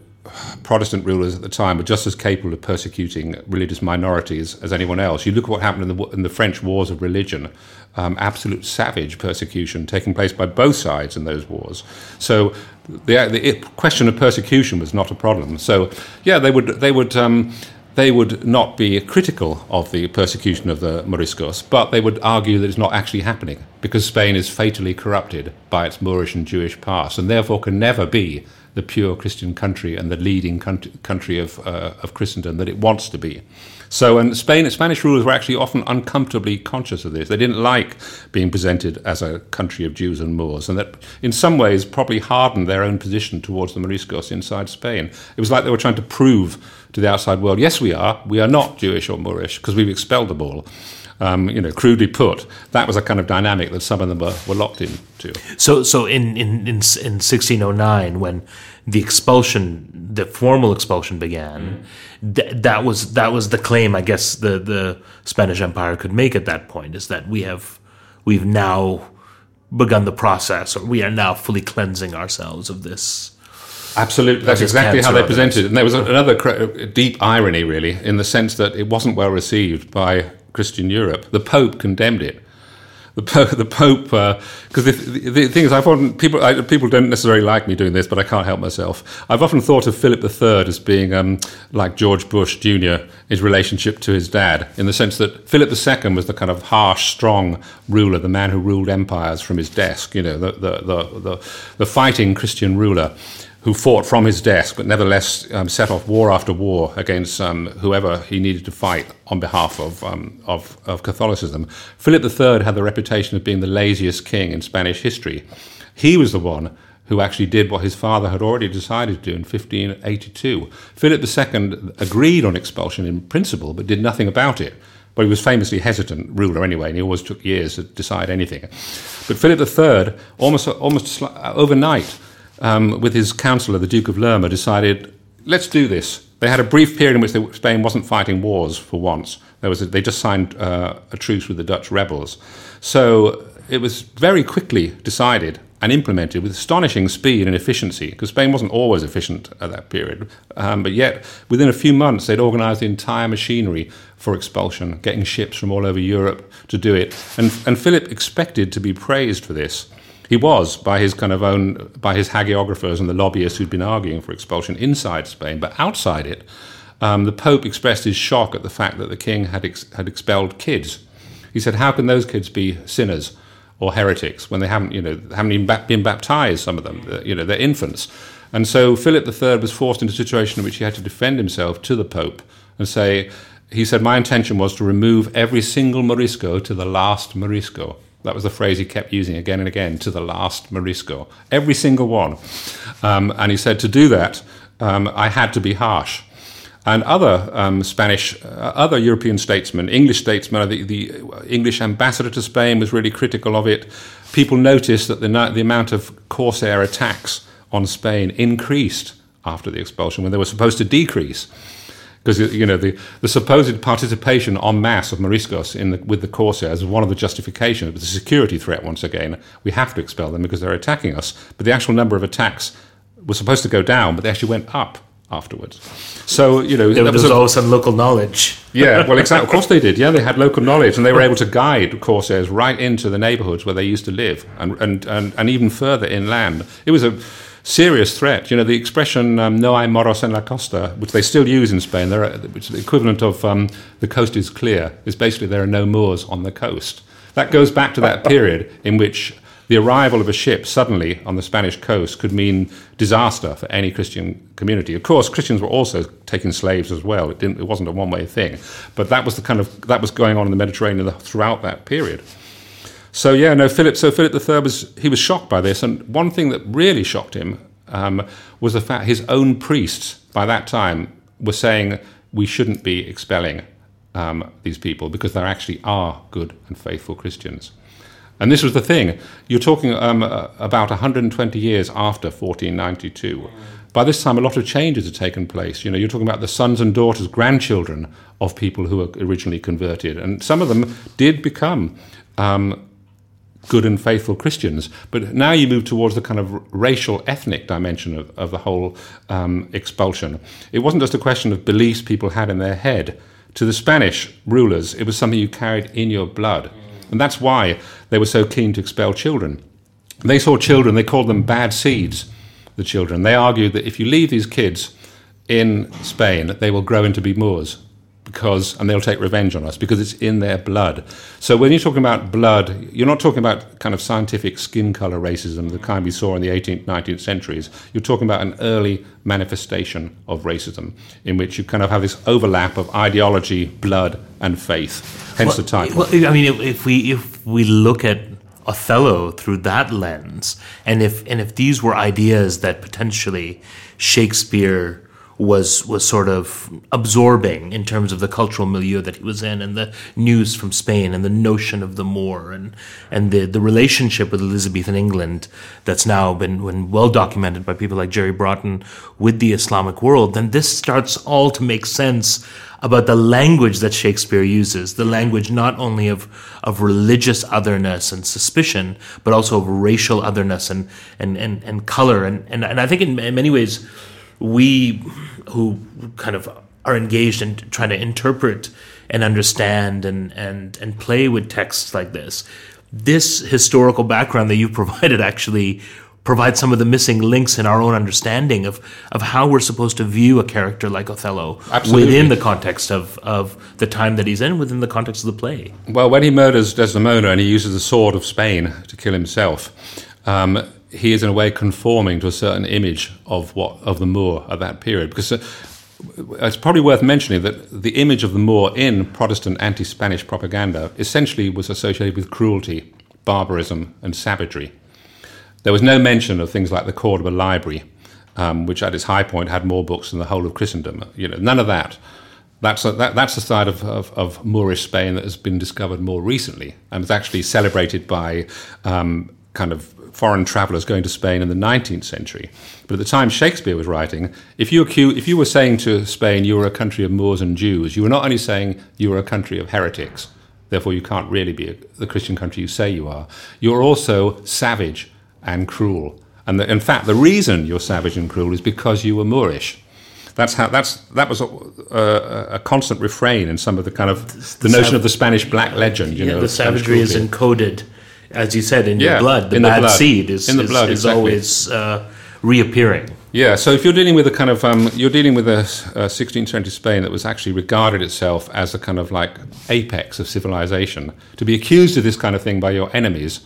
Protestant rulers at the time were just as capable of persecuting religious minorities as anyone else. You look at what happened in the, in the French wars of religion, um, absolute savage persecution taking place by both sides in those wars. So the, the question of persecution was not a problem. So yeah, they would they would. Um, they would not be critical of the persecution of the Moriscos, but they would argue that it's not actually happening because Spain is fatally corrupted by its Moorish and Jewish past and therefore can never be the pure Christian country and the leading country of, uh, of Christendom that it wants to be. So, and Spain, Spanish rulers were actually often uncomfortably conscious of this. They didn't like being presented as a country of Jews and Moors, and that in some ways probably hardened their own position towards the Moriscos inside Spain. It was like they were trying to prove to the outside world, yes, we are, we are not Jewish or Moorish because we've expelled them all um, you know, crudely put, that was a kind of dynamic that some of them were, were locked into. So, so in, in, in, in 1609, when the expulsion, the formal expulsion began, mm. th- that was that was the claim, I guess, the, the Spanish Empire could make at that point, is that we have we've now begun the process, or we are now fully cleansing ourselves of this. Absolutely, that's exactly how they presented it. And there was another deep irony, really, in the sense that it wasn't well received by Christian Europe. The Pope condemned it. The Pope, the Pope, because uh, the, the, thing is, I've often people I, people don't necessarily like me doing this, but I can't help myself. I've often thought of Philip III as being um, like George Bush Jr. his relationship to his dad, in the sense that Philip II was the kind of harsh, strong ruler, the man who ruled empires from his desk. You know, the the the, the, the fighting Christian ruler who fought from his desk, but nevertheless um, set off war after war against um, whoever he needed to fight on behalf of, um, of, of, Catholicism. Philip III had the reputation of being the laziest king in Spanish history. He was the one who actually did what his father had already decided to do in 1582. Philip II agreed on expulsion in principle, but did nothing about it. But he was famously hesitant ruler anyway, and he always took years to decide anything. But Philip III, almost, almost overnight, um, with his councillor, the Duke of Lerma, decided, let's do this. They had a brief period in which they, Spain wasn't fighting wars for once. There was a, they just signed uh, a truce with the Dutch rebels. So it was very quickly decided and implemented with astonishing speed and efficiency, because Spain wasn't always efficient at that period. Um, but yet, within a few months, they'd organized the entire machinery for expulsion, getting ships from all over Europe to do it. And, and Philip expected to be praised for this. He was by his kind of own, by his hagiographers and the lobbyists who'd been arguing for expulsion inside Spain, but outside it, um, the Pope expressed his shock at the fact that the king had ex- had expelled kids. He said, "How can those kids be sinners or heretics when they haven't, you know, haven't even been baptized? Some of them, you know, they're infants." And so Philip III was forced into a situation in which he had to defend himself to the Pope and say, he said, My intention was to remove every single Morisco to the last Morisco. That was the phrase he kept using again and again to the last Morisco, every single one. Um, and he said, to do that, um, I had to be harsh. And other um, Spanish, uh, other European statesmen, English statesmen, the, the, English ambassador to Spain was really critical of it. People noticed that the, the amount of Corsair attacks on Spain increased after the expulsion when they were supposed to decrease because you know the, the supposed participation en masse of Moriscos in the, with the Corsairs was one of the justifications, but the security threat once again we have to expel them because they're attacking us. But the actual number of attacks was supposed to go down, but they actually went up afterwards. So you know there, was, was also some local knowledge. yeah, well, exactly. Of course they did. Yeah, they had local knowledge, and they were able to guide Corsairs right into the neighbourhoods where they used to live, and and and, and even further inland. It was a serious threat. You know, the expression um, "no hay moros en la costa," which they still use in Spain, which is the equivalent of um, "the coast is clear," is basically there are no Moors on the coast. That goes back to that period in which the arrival of a ship suddenly on the Spanish coast could mean disaster for any Christian community. Of course, Christians were also taking slaves as well. It, didn't, it wasn't a one-way thing, but that was the kind of that was going on in the Mediterranean throughout that period. So yeah, no, Philip. So Philip III was he was shocked by this, and one thing that really shocked him um, was the fact his own priests by that time were saying we shouldn't be expelling um, these people because there actually are good and faithful Christians. And this was the thing. You're talking um, uh, about 120 years after 1492. By this time, a lot of changes had taken place. You know, you're talking about the sons and daughters, grandchildren of people who were originally converted, and some of them did become um, good and faithful Christians. But now you move towards the kind of racial, ethnic dimension of, of the whole um, expulsion. It wasn't just a question of beliefs people had in their head. To the Spanish rulers, it was something you carried in your blood. And that's why they were so keen to expel children. They saw children, they called them bad seeds, the children. They argued that if you leave these kids in Spain, they will grow into be Moors because and they'll take revenge on us because it's in their blood. So when you're talking about blood, you're not talking about kind of scientific skin color racism, the kind we saw in the 18th, 19th centuries. You're talking about an early manifestation of racism in which you kind of have this overlap of ideology, blood, and faith. Hence well, the title. Well, I mean, if we if we look at Othello through that lens, and if and if these were ideas that potentially Shakespeare was was sort of absorbing in terms of the cultural milieu that he was in and the news from Spain and the notion of the Moor and and the, the relationship with Elizabethan England that's now been, been well documented by people like Jerry Brotton with the Islamic world, then this starts all to make sense about the language that Shakespeare uses, the language not only of of religious otherness and suspicion, but also of racial otherness and and and, and color. And, and and I think in, in many ways we who kind of are engaged in trying to interpret and understand and and and play with texts like this this historical background that you've provided actually provides some of the missing links in our own understanding of of how we're supposed to view a character like Othello Absolutely. within the context of of the time that he's in within the context of the play Well, when he murders Desdemona and he uses the sword of Spain to kill himself, um, he is in a way conforming to a certain image of what of the Moor at that period. Because uh, it's probably worth mentioning that the image of the Moor in Protestant anti-Spanish propaganda essentially was associated with cruelty, barbarism, and savagery. There was no mention of things like the Cordoba Library, um, which at its high point had more books than the whole of Christendom. You know, none of that. That's a, that, that's the side of, of, of, Moorish Spain that has been discovered more recently and is actually celebrated by um, kind of foreign travellers going to Spain in the 19th century. But at the time Shakespeare was writing, if you, if you were saying to Spain you were a country of Moors and Jews, you were not only saying you were a country of heretics, therefore you can't really be a, the Christian country you say you are, you're also savage and cruel. And the, in fact, the reason you're savage and cruel is because you were Moorish. That's how. That's that was a, a, a constant refrain in some of the kind of the, the notion sav- of the Spanish black legend. You yeah, know, the savagery is encoded as you said, in yeah, your blood, the bad the blood. seed is, in the blood, is, is exactly. always uh, reappearing. Yeah, so if you're dealing with a kind of, um, you're dealing with a, a 16th century Spain that was actually regarded itself as a kind of like apex of civilization, to be accused of this kind of thing by your enemies,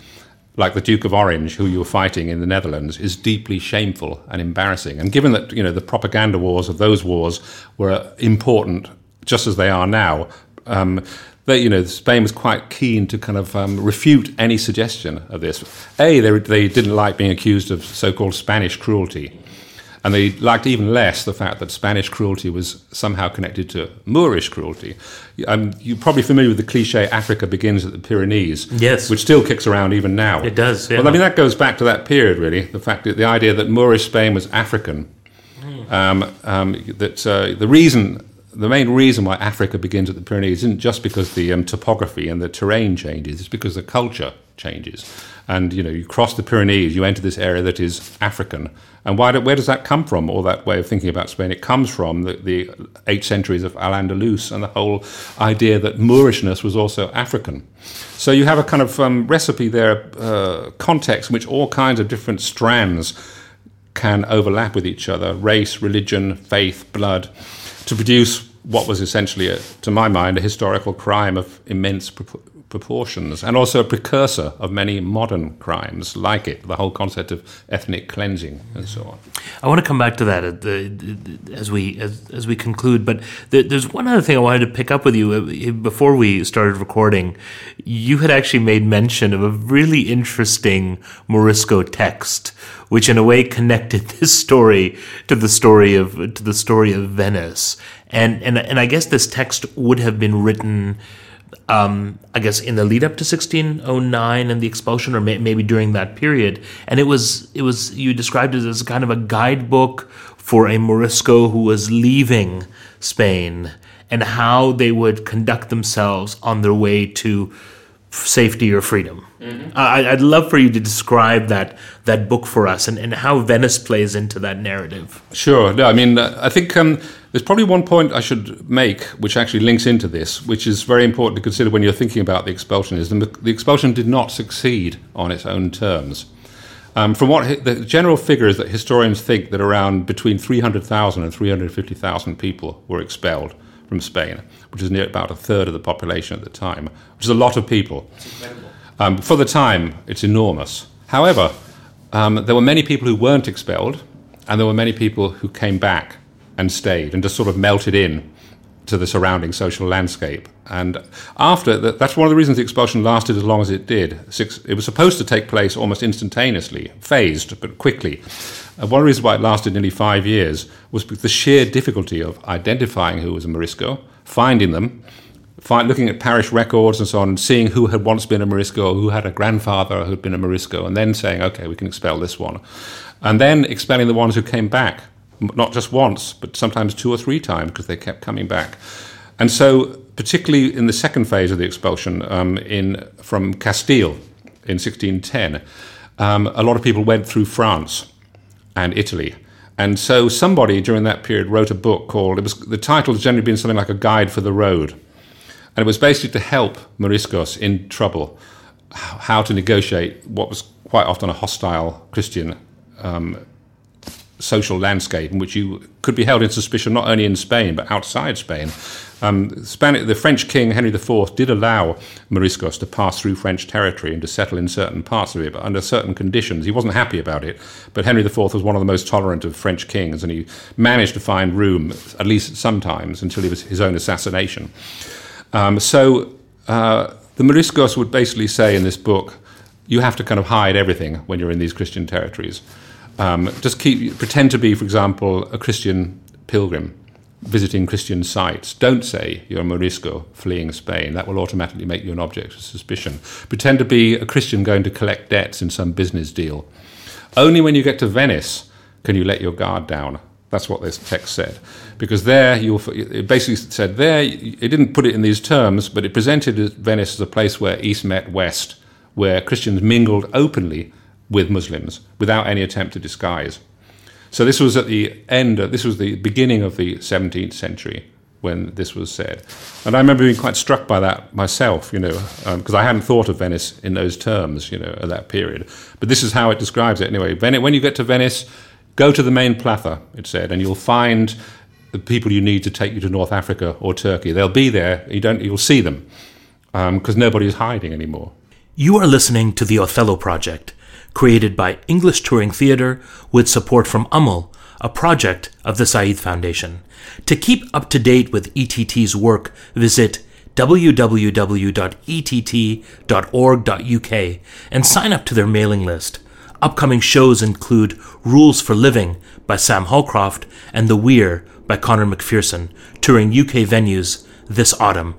like the Duke of Orange, who you were fighting in the Netherlands, is deeply shameful and embarrassing. And given that you know the propaganda wars of those wars were important, just as they are now, um, they, you know, Spain was quite keen to kind of um, refute any suggestion of this. A, they, they didn't like being accused of so-called Spanish cruelty, and they liked even less the fact that Spanish cruelty was somehow connected to Moorish cruelty. Um, you're probably familiar with the cliche "Africa begins at the Pyrenees," yes, which still kicks around even now. It does. Yeah. Well, I mean that goes back to that period, really. The fact that the idea that Moorish Spain was African. Um, um, that uh, the reason the main reason why Africa begins at the Pyrenees isn't just because the um, topography and the terrain changes, it's because the culture changes. And you know, you cross the Pyrenees, you enter this area that is African. And why do, where does that come from, all that way of thinking about Spain? It comes from the, the eight centuries of Al Andalus and the whole idea that Moorishness was also African. So you have a kind of um, recipe there, uh, context in which all kinds of different strands can overlap with each other race, religion, faith, blood to produce what was essentially, a, to my mind, a historical crime of immense proportions and also a precursor of many modern crimes like it, the whole concept of ethnic cleansing and so on. I want to come back to that uh, uh, uh, as we as, as we conclude, but there's one other thing I wanted to pick up with you uh, eh, before we started recording. You had actually made mention of a really interesting Morisco text, which in a way connected this story to the story of to the story of Venice, and and and I guess this text would have been written um, I guess in the lead up to 1609 and the expulsion, or may, maybe during that period. And it was it was you described it as kind of a guidebook for a Morisco who was leaving Spain and how they would conduct themselves on their way to safety or freedom. Mm-hmm. I, would love for you to describe that that book for us and, and how Venice plays into that narrative. Sure. No, I mean, I think um, there's probably one point I should make, which actually links into this, which is very important to consider when you're thinking about the expulsion. Is the, the expulsion did not succeed on its own terms. Um, from what the general figure is that historians think that around between 300,000 and 350,000 people were expelled from Spain, which is near about a third of the population at the time, which is a lot of people. Um, for the time, it's enormous. However, um, there were many people who weren't expelled, and there were many people who came back and stayed and just sort of melted in to the surrounding social landscape. And after that, that's one of the reasons the expulsion lasted as long as it did. Six, it was supposed to take place almost instantaneously, phased, but quickly. Uh, one reason why it lasted nearly five years was the sheer difficulty of identifying who was a Morisco, finding them, find, looking at parish records and so on, seeing who had once been a Morisco, who had a grandfather who had been a Morisco, and then saying, okay, we can expel this one. And then expelling the ones who came back, not just once, but sometimes two or three times because they kept coming back. And so, particularly in the second phase of the expulsion um, in, from Castile in 1610, um, a lot of people went through France and Italy. And so somebody during that period wrote a book called, it was, the title has generally been something like A Guide for the Road. And it was basically to help Moriscos in trouble, how to negotiate what was quite often a hostile Christian um, social landscape in which you could be held in suspicion not only in Spain but outside Spain. Um, the French king Henry IV did allow Moriscos to pass through French territory and to settle in certain parts of it, but under certain conditions. He wasn't happy about it, but Henry IV was one of the most tolerant of French kings, and he managed to find room, at least sometimes, until he was his own assassination. Um, so uh, the Moriscos would basically say in this book, you have to kind of hide everything when you're in these Christian territories. Um, just keep pretend to be, for example, a Christian pilgrim visiting Christian sites. Don't say you're a Morisco fleeing Spain. That will automatically make you an object of suspicion. Pretend to be a Christian going to collect debts in some business deal. Only when you get to Venice can you let your guard down. That's what this text said. Because there, you it basically said there, it didn't put it in these terms, but it presented Venice as a place where East met West, where Christians mingled openly with Muslims without any attempt to disguise. So this was at the end, of, this was the beginning of the 17th century when this was said. And I remember being quite struck by that myself, you know, because um, I hadn't thought of Venice in those terms, you know, at that period. But this is how it describes it anyway. When you get to Venice, go to the main plaza, it said, and you'll find the people you need to take you to North Africa or Turkey. They'll be there. You don't, you'll see them because um, nobody is hiding anymore. You are listening to the Othello Project created by English Touring Theatre with support from Amal, a project of the Said Foundation. To keep up to date with ETT's work, visit www.ett.org.uk and sign up to their mailing list. Upcoming shows include Rules for Living by Sam Holcroft and The Weir by Conor McPherson, touring UK venues this autumn.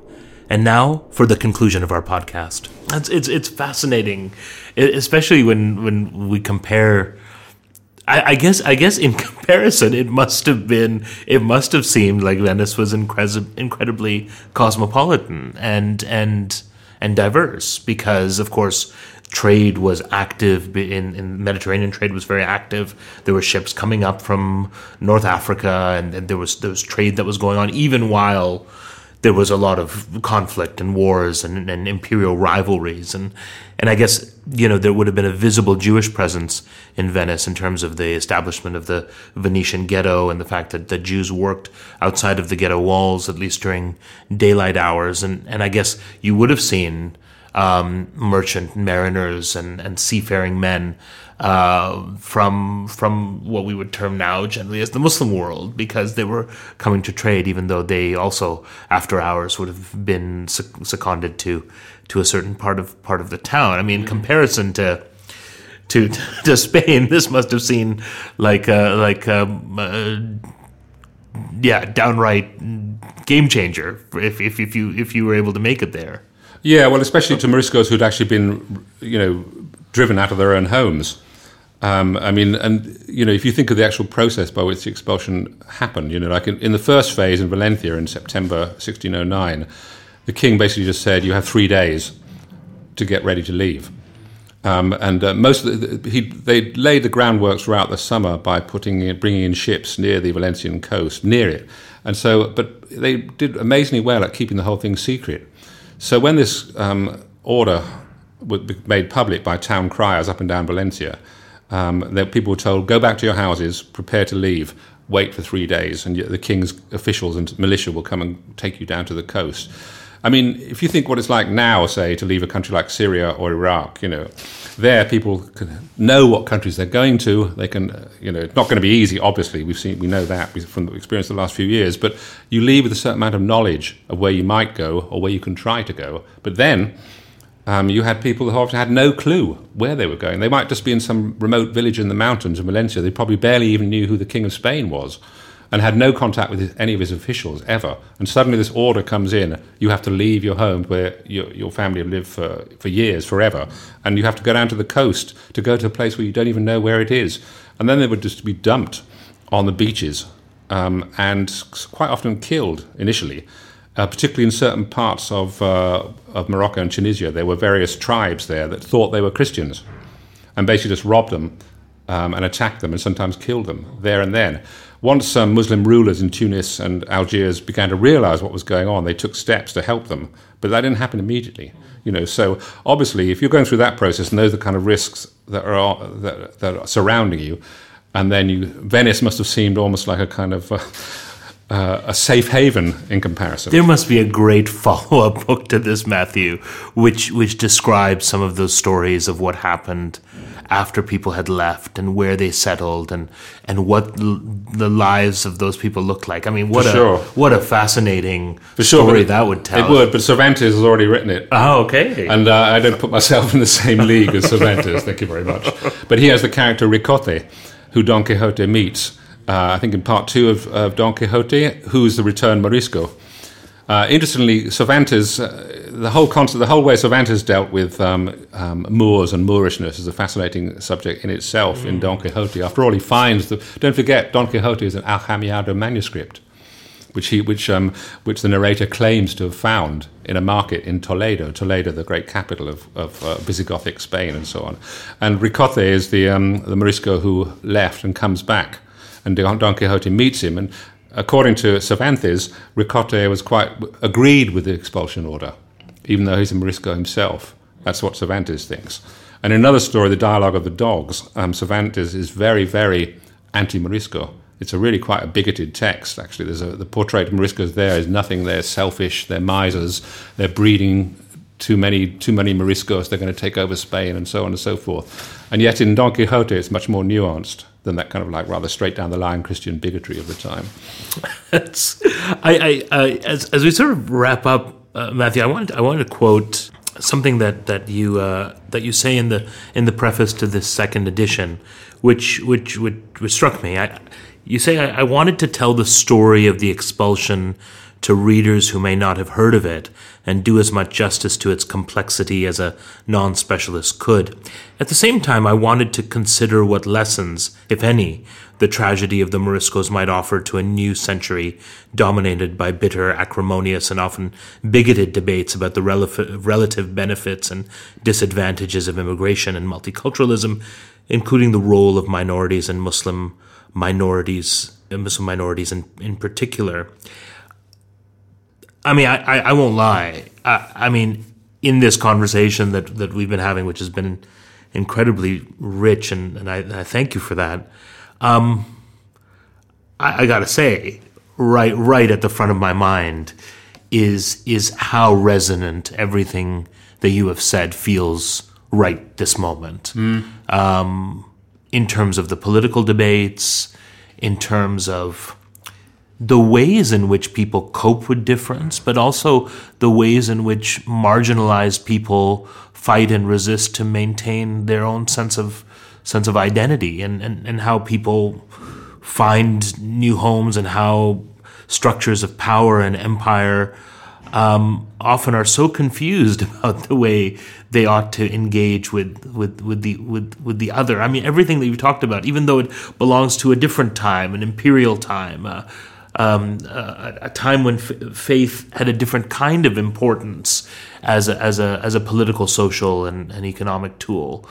And now for the conclusion of our podcast. It's it's, it's fascinating, especially when when we compare. I, I, guess I guess in comparison, it must have been it must have seemed like Venice was incre- incredibly cosmopolitan and and and diverse because, of course, trade was active in, in Mediterranean trade was very active. There were ships coming up from North Africa, and, and there was there was trade that was going on even while there was a lot of conflict and wars and, and, imperial rivalries. And and I guess you know there would have been a visible Jewish presence in Venice in terms of the establishment of the Venetian ghetto and the fact that the Jews worked outside of the ghetto walls at least during daylight hours. And and I guess you would have seen um, merchant mariners and, and seafaring men uh, from from what we would term now generally as the Muslim world, because they were coming to trade, even though they also after hours would have been seconded to to a certain part of part of the town. I mean, in comparison to to to Spain, this must have seemed like a, like a, yeah, downright game changer if, if if you if you were able to make it there. Yeah, well, especially to Moriscos who'd actually been, you know, driven out of their own homes. Um, I mean, and you know, if you think of the actual process by which the expulsion happened, you know, like in, in, the first phase in Valencia in September 1609, the king basically just said, "You have three days to get ready to leave." Um, and uh, most of the, he, they laid the groundwork throughout the summer by putting in, bringing in ships near the Valencian coast, near it. And so, but they did amazingly well at keeping the whole thing secret. So when this um, order was made public by town criers up and down Valencia, um, that people were told, go back to your houses, prepare to leave, wait for three days, and the king's officials and militia will come and take you down to the coast. I mean, if you think what it's like now, say, to leave a country like Syria or Iraq, you know, there people can know what countries they're going to. They can, uh, you know, it's not going to be easy. Obviously, we've seen, we know that from the experience of the last few years. But you leave with a certain amount of knowledge of where you might go or where you can try to go. But then um, you had people who often had no clue where they were going. They might just be in some remote village in the mountains in Valencia. They probably barely even knew who the King of Spain was and had no contact with his, any of his officials ever. And suddenly this order comes in, you have to leave your home where your, your family have lived for, for years, forever, and you have to go down to the coast to go to a place where you don't even know where it is. And then they would just be dumped on the beaches um, and quite often killed initially. Uh, particularly in certain parts of, uh, of Morocco and Tunisia, there were various tribes there that thought they were Christians and basically just robbed them um, and attacked them and sometimes killed them there and then. Once um, Muslim rulers in Tunis and Algiers began to realize what was going on, they took steps to help them. But that didn't happen immediately. You know, so obviously, if you're going through that process and those are the kind of risks that are that, that are surrounding you, and then you, Venice must have seemed almost like a kind of uh, uh, a safe haven in comparison. There must be a great follow-up book to this, Matthew, which which describes some of those stories of what happened after people had left and where they settled and and what l- the lives of those people looked like. I mean, what For a sure. what a fascinating For sure, story sure, that would tell. It would, but Cervantes has already written it. Oh, okay. And uh, I don't put myself in the same league as Cervantes. Thank you very much. But he has the character Ricote, who Don Quixote meets I think in part two of, of, Don Quixote, who's the returned Morisco. Uh, interestingly, Cervantes, uh, the whole concept, the whole way Cervantes dealt with um, um, Moors and Moorishness is a fascinating subject in itself mm. in Don Quixote. After all, he finds the. Don't forget, Don Quixote is an Aljamiado manuscript, which he, which, um, which the narrator claims to have found in a market in Toledo, Toledo, the great capital of, of uh, Visigothic Spain, and so on. And Ricote is the um, the Morisco who left and comes back and Don Quixote meets him. And according to Cervantes, Ricote was quite agreed with the expulsion order, even though he's a Morisco himself. That's what Cervantes thinks. And in another story, The Dialogue of the Dogs, um, Cervantes is very, very anti Morisco. It's a really quite a bigoted text, actually. There's a, the portrait of Moriscos there is nothing. They're selfish, they're misers, they're breeding too many too many Moriscos, they're going to take over Spain, and so on and so forth. And yet in Don Quixote, it's much more nuanced than that kind of like rather straight down the line Christian bigotry of the time. I, I, I, as, as we sort of wrap up, uh, Matthew, I wanted I wanted to quote something that that you uh, that you say in the in the preface to this second edition, which which which, struck me. I, you say I, I wanted to tell the story of the expulsion to readers who may not have heard of it and do as much justice to its complexity as a non specialist could. At the same time, I wanted to consider what lessons, if any, the tragedy of the Moriscos might offer to a new century dominated by bitter, acrimonious, and often bigoted debates about the relative benefits and disadvantages of immigration and multiculturalism, including the role of minorities and Muslim minorities, Muslim minorities in, in particular. I mean, I, I, I won't lie. I, I, mean, in this conversation that, that we've been having, which has been incredibly rich, and, and I, I thank you for that. Um, I, I got to say, right right at the front of my mind is is how resonant everything that you have said feels right this moment. Um, in terms of the political debates, in terms of the ways in which people cope with difference, but also the ways in which marginalized people fight and resist to maintain their own sense of sense of identity and, and, and how people find new homes and how structures of power and empire um, often are so confused about the way they ought to engage with, with, with the with, with the other. I mean, everything that you've talked about, even though it belongs to a different time, an imperial time, uh, um, a, a, time when f- faith had a different kind of importance as a, as a, as a political, social, and, and economic tool.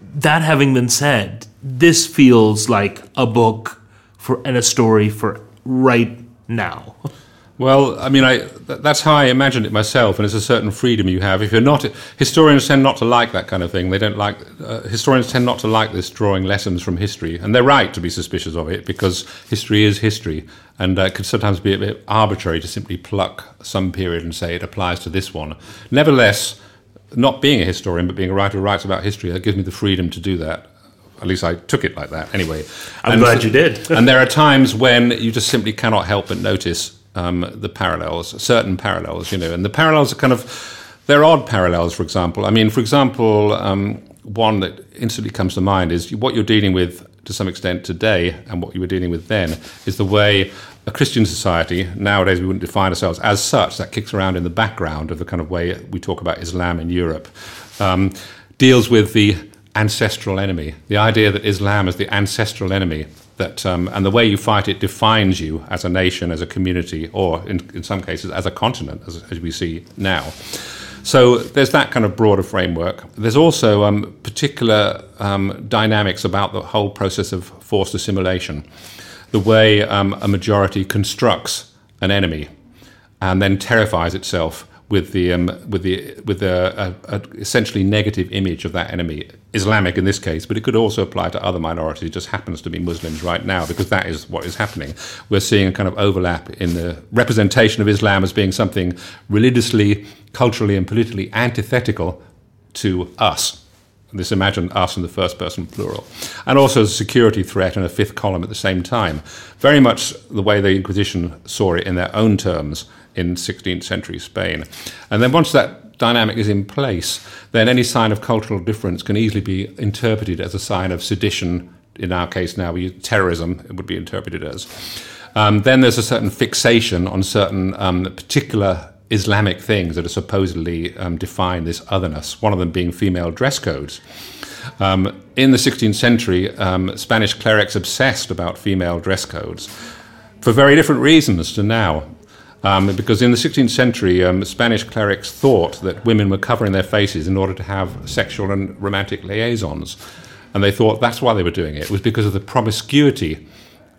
That having been said, this feels like a book for and a story for right now. Well, I mean, I, that's how I imagined it myself, and it's a certain freedom you have. If you're not, historians tend not to like that kind of thing. They don't like, uh, historians tend not to like this drawing lessons from history, and they're right to be suspicious of it because history is history, and uh, it could sometimes be a bit arbitrary to simply pluck some period and say it applies to this one. Nevertheless, not being a historian but being a writer who writes about history, that gives me the freedom to do that. At least I took it like that. Anyway, I'm and, glad you did. and there are times when you just simply cannot help but notice um, the parallels, certain parallels, you know, and the parallels are kind of, they're odd parallels, for example. I mean, for example, um, one that instantly comes to mind is what you're dealing with to some extent today and what you were dealing with then is the way a Christian society, nowadays we wouldn't define ourselves as such, that kicks around in the background of the kind of way we talk about Islam in Europe, um, deals with the ancestral enemy, the idea that Islam is the ancestral enemy that um, and the way you fight it defines you as a nation, as a community, or in, in some cases as a continent, as, as we see now. So there's that kind of broader framework. There's also um, particular um, dynamics about the whole process of forced assimilation, the way um, a majority constructs an enemy and then terrifies itself with the um, with the with a, essentially negative image of that enemy, Islamic in this case, but it could also apply to other minorities. It just happens to be Muslims right now because that is what is happening. We're seeing a kind of overlap in the representation of Islam as being something religiously, culturally, and politically antithetical to us. This imagine us in the first person plural, and also as a security threat and a fifth column at the same time. Very much the way the Inquisition saw it in their own terms in 16th century Spain. And then once that dynamic is in place, then any sign of cultural difference can easily be interpreted as a sign of sedition. In our case now, we terrorism, it would be interpreted as. Um, then there's a certain fixation on certain um, particular Islamic things that are supposedly um, define this otherness, one of them being female dress codes. Um, in the 16th century, um, Spanish clerics obsessed about female dress codes for very different reasons to now. Um, because in the 16th century, um, Spanish clerics thought that women were covering their faces in order to have sexual and romantic liaisons. And they thought that's why they were doing it. It was because of the promiscuity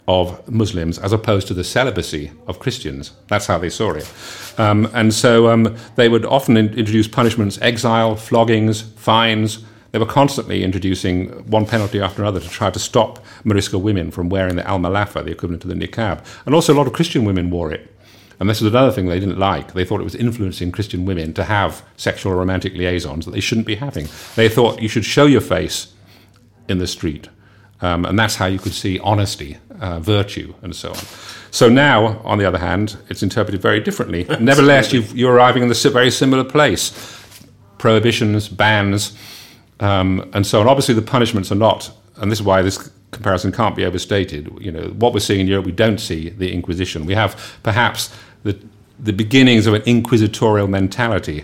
of Muslims as opposed to the celibacy of Christians. That's how they saw it. Um, and so um, they would often in- introduce punishments exile, floggings, fines. They were constantly introducing one penalty after another to try to stop Morisco women from wearing the almalafa, the equivalent to the niqab. And also, a lot of Christian women wore it. And this is another thing they didn't like. They thought it was influencing Christian women to have sexual or romantic liaisons that they shouldn't be having. They thought you should show your face in the street. Um, and that's how you could see honesty, uh, virtue, and so on. So now, on the other hand, it's interpreted very differently. Nevertheless, you are arriving in the very similar place prohibitions, bans, um, and so on. Obviously, the punishments are not, and this is why this comparison can't be overstated. You know, what we're seeing in Europe, we don't see the Inquisition. We have perhaps the, beginnings of an inquisitorial mentality.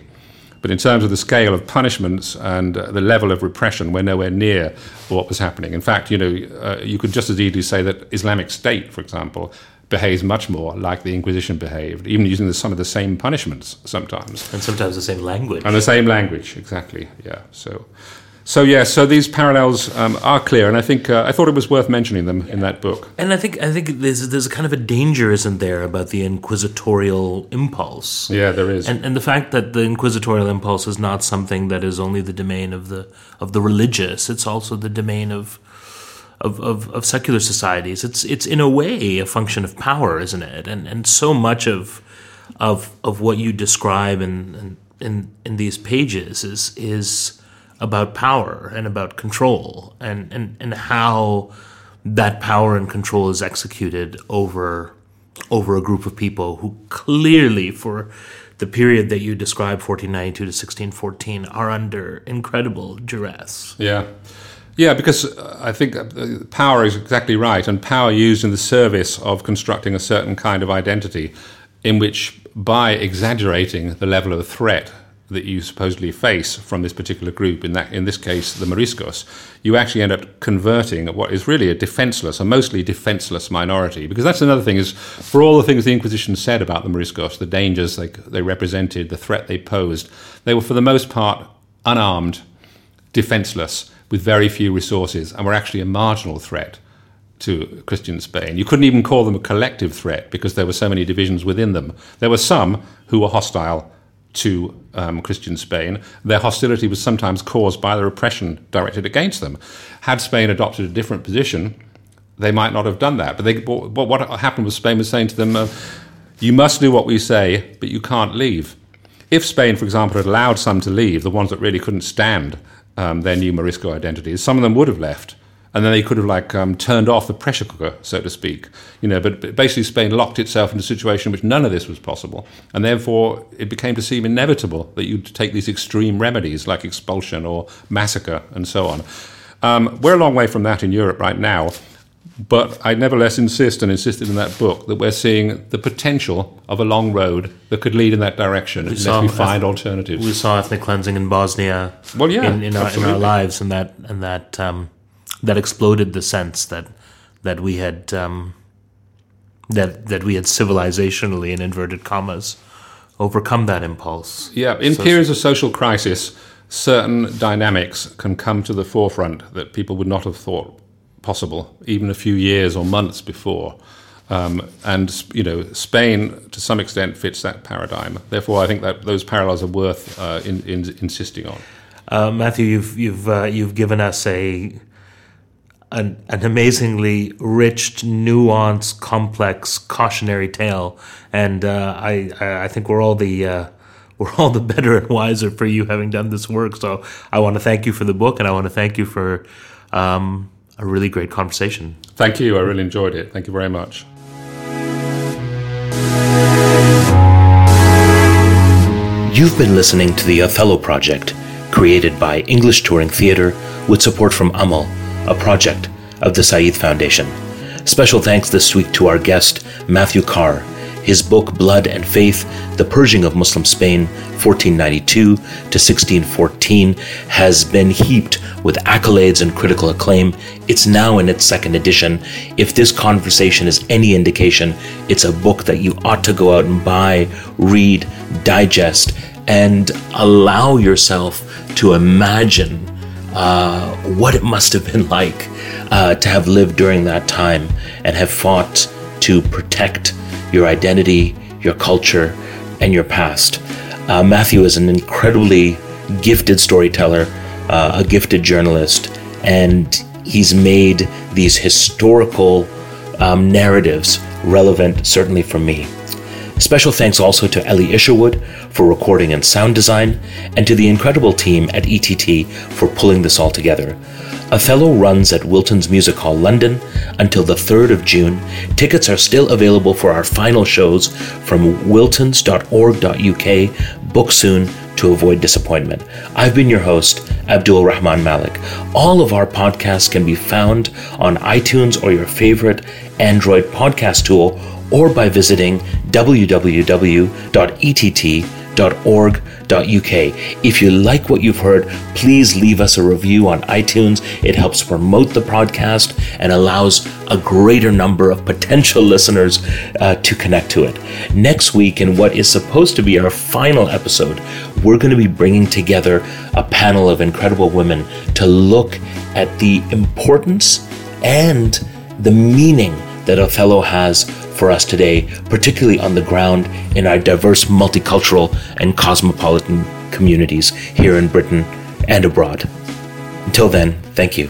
But in terms of the scale of punishments and uh, the level of repression, we're nowhere near what was happening. In fact, you know, uh, you could just as easily say that Islamic State, for example, behaves much more like the Inquisition behaved, even using the, some of the same punishments sometimes. And sometimes the same language. And the same language, exactly. Yeah. So, so yeah, so these parallels um, are clear, and I think uh, I thought it was worth mentioning them in that book. And I think I think there's there's a kind of a danger, isn't there, about the inquisitorial impulse? Yeah, there is. And and the fact that the inquisitorial impulse is not something that is only the domain of the of the religious; it's also the domain of. Of, of, of secular societies, it's it's in a way a function of power, isn't it? And and so much of of of what you describe in, in in in these pages is is about power and about control and and and how that power and control is executed over over a group of people who clearly for the period that you describe 1492 to 1614 are under incredible duress. Yeah. Yeah, because uh, I think uh, power is exactly right, and power used in the service of constructing a certain kind of identity, in which by exaggerating the level of threat that you supposedly face from this particular group, in that in this case the Moriscos, you actually end up converting what is really a defenseless, a mostly defenseless minority. Because that's another thing is for all the things the Inquisition said about the Moriscos, the dangers they, they represented, the threat they posed, they were for the most part unarmed, defenseless with very few resources and were actually a marginal threat to Christian Spain. You couldn't even call them a collective threat because there were so many divisions within them. There were some who were hostile to um, Christian Spain. Their hostility was sometimes caused by the repression directed against them. Had Spain adopted a different position, they might not have done that. But they, what, what happened was Spain was saying to them, uh, you must do what we say, but you can't leave. If Spain, for example, had allowed some to leave, the ones that really couldn't stand um, their new Morisco identities. Some of them would have left, and then they could have like um, turned off the pressure cooker, so to speak. You know, but, basically Spain locked itself into a situation in which none of this was possible, and therefore it became to seem inevitable that you'd take these extreme remedies like expulsion or massacre and so on. Um, we're a long way from that in Europe right now. But I nevertheless insist and insisted in that book that we're seeing the potential of a long road that could lead in that direction we unless we find eth- alternatives. We saw ethnic cleansing in Bosnia. Well, yeah, in, in, our, in our, lives, and that and that um, that exploded the sense that that we had um, that that we had civilizationally, in inverted commas, overcome that impulse. Yeah, in so, periods of social crisis, certain dynamics can come to the forefront that people would not have thought possible, even a few years or months before. Um, and you know, Spain to some extent fits that paradigm. Therefore, I think that those parallels are worth uh, in, in, insisting on. Uh, Matthew, you've you've uh, you've given us a an, an, amazingly rich, nuanced, complex, cautionary tale, and uh, I I think we're all the uh, we're all the better and wiser for you having done this work. So I want to thank you for the book, and I want to thank you for. Um, a really great conversation. Thank you. I really enjoyed it. Thank you very much. You've been listening to the Othello Project, created by English Touring Theatre with support from Amal, a project of the Said Foundation. Special thanks this week to our guest, Matthew Carr, his book Blood and Faith The Purging of Muslim Spain, 1492 to 1614, has been heaped with accolades and critical acclaim. It's now in its second edition. If this conversation is any indication, it's a book that you ought to go out and buy, read, digest, and allow yourself to imagine uh, what it must have been like uh, to have lived during that time and have fought to protect your identity, your culture, and your past. Uh, Matthew is an incredibly gifted storyteller, uh, a gifted journalist, and he's made these historical um, narratives relevant, certainly for me. Special thanks also to Ellie Isherwood for recording and sound design, and to the incredible team at ETT for pulling this all together. Othello runs at Wilton's Music Hall London until the 3rd of June. Tickets are still available for our final shows from wiltons.org.uk. Book soon to avoid disappointment. I've been your host, Abdul-Rehman Malik. All of our podcasts can be found on iTunes or your favorite Android podcast tool or by visiting www.ett.org.uk. If you like what you've heard, please leave us a review on iTunes. It helps promote the podcast and allows a greater number of potential listeners uh, to connect to it. Next week, in what is supposed to be our final episode, we're going to be bringing together a panel of incredible women to look at the importance and the meaning that Othello has for us today, particularly on the ground in our diverse multicultural and cosmopolitan communities here in Britain and abroad. Until then, thank you.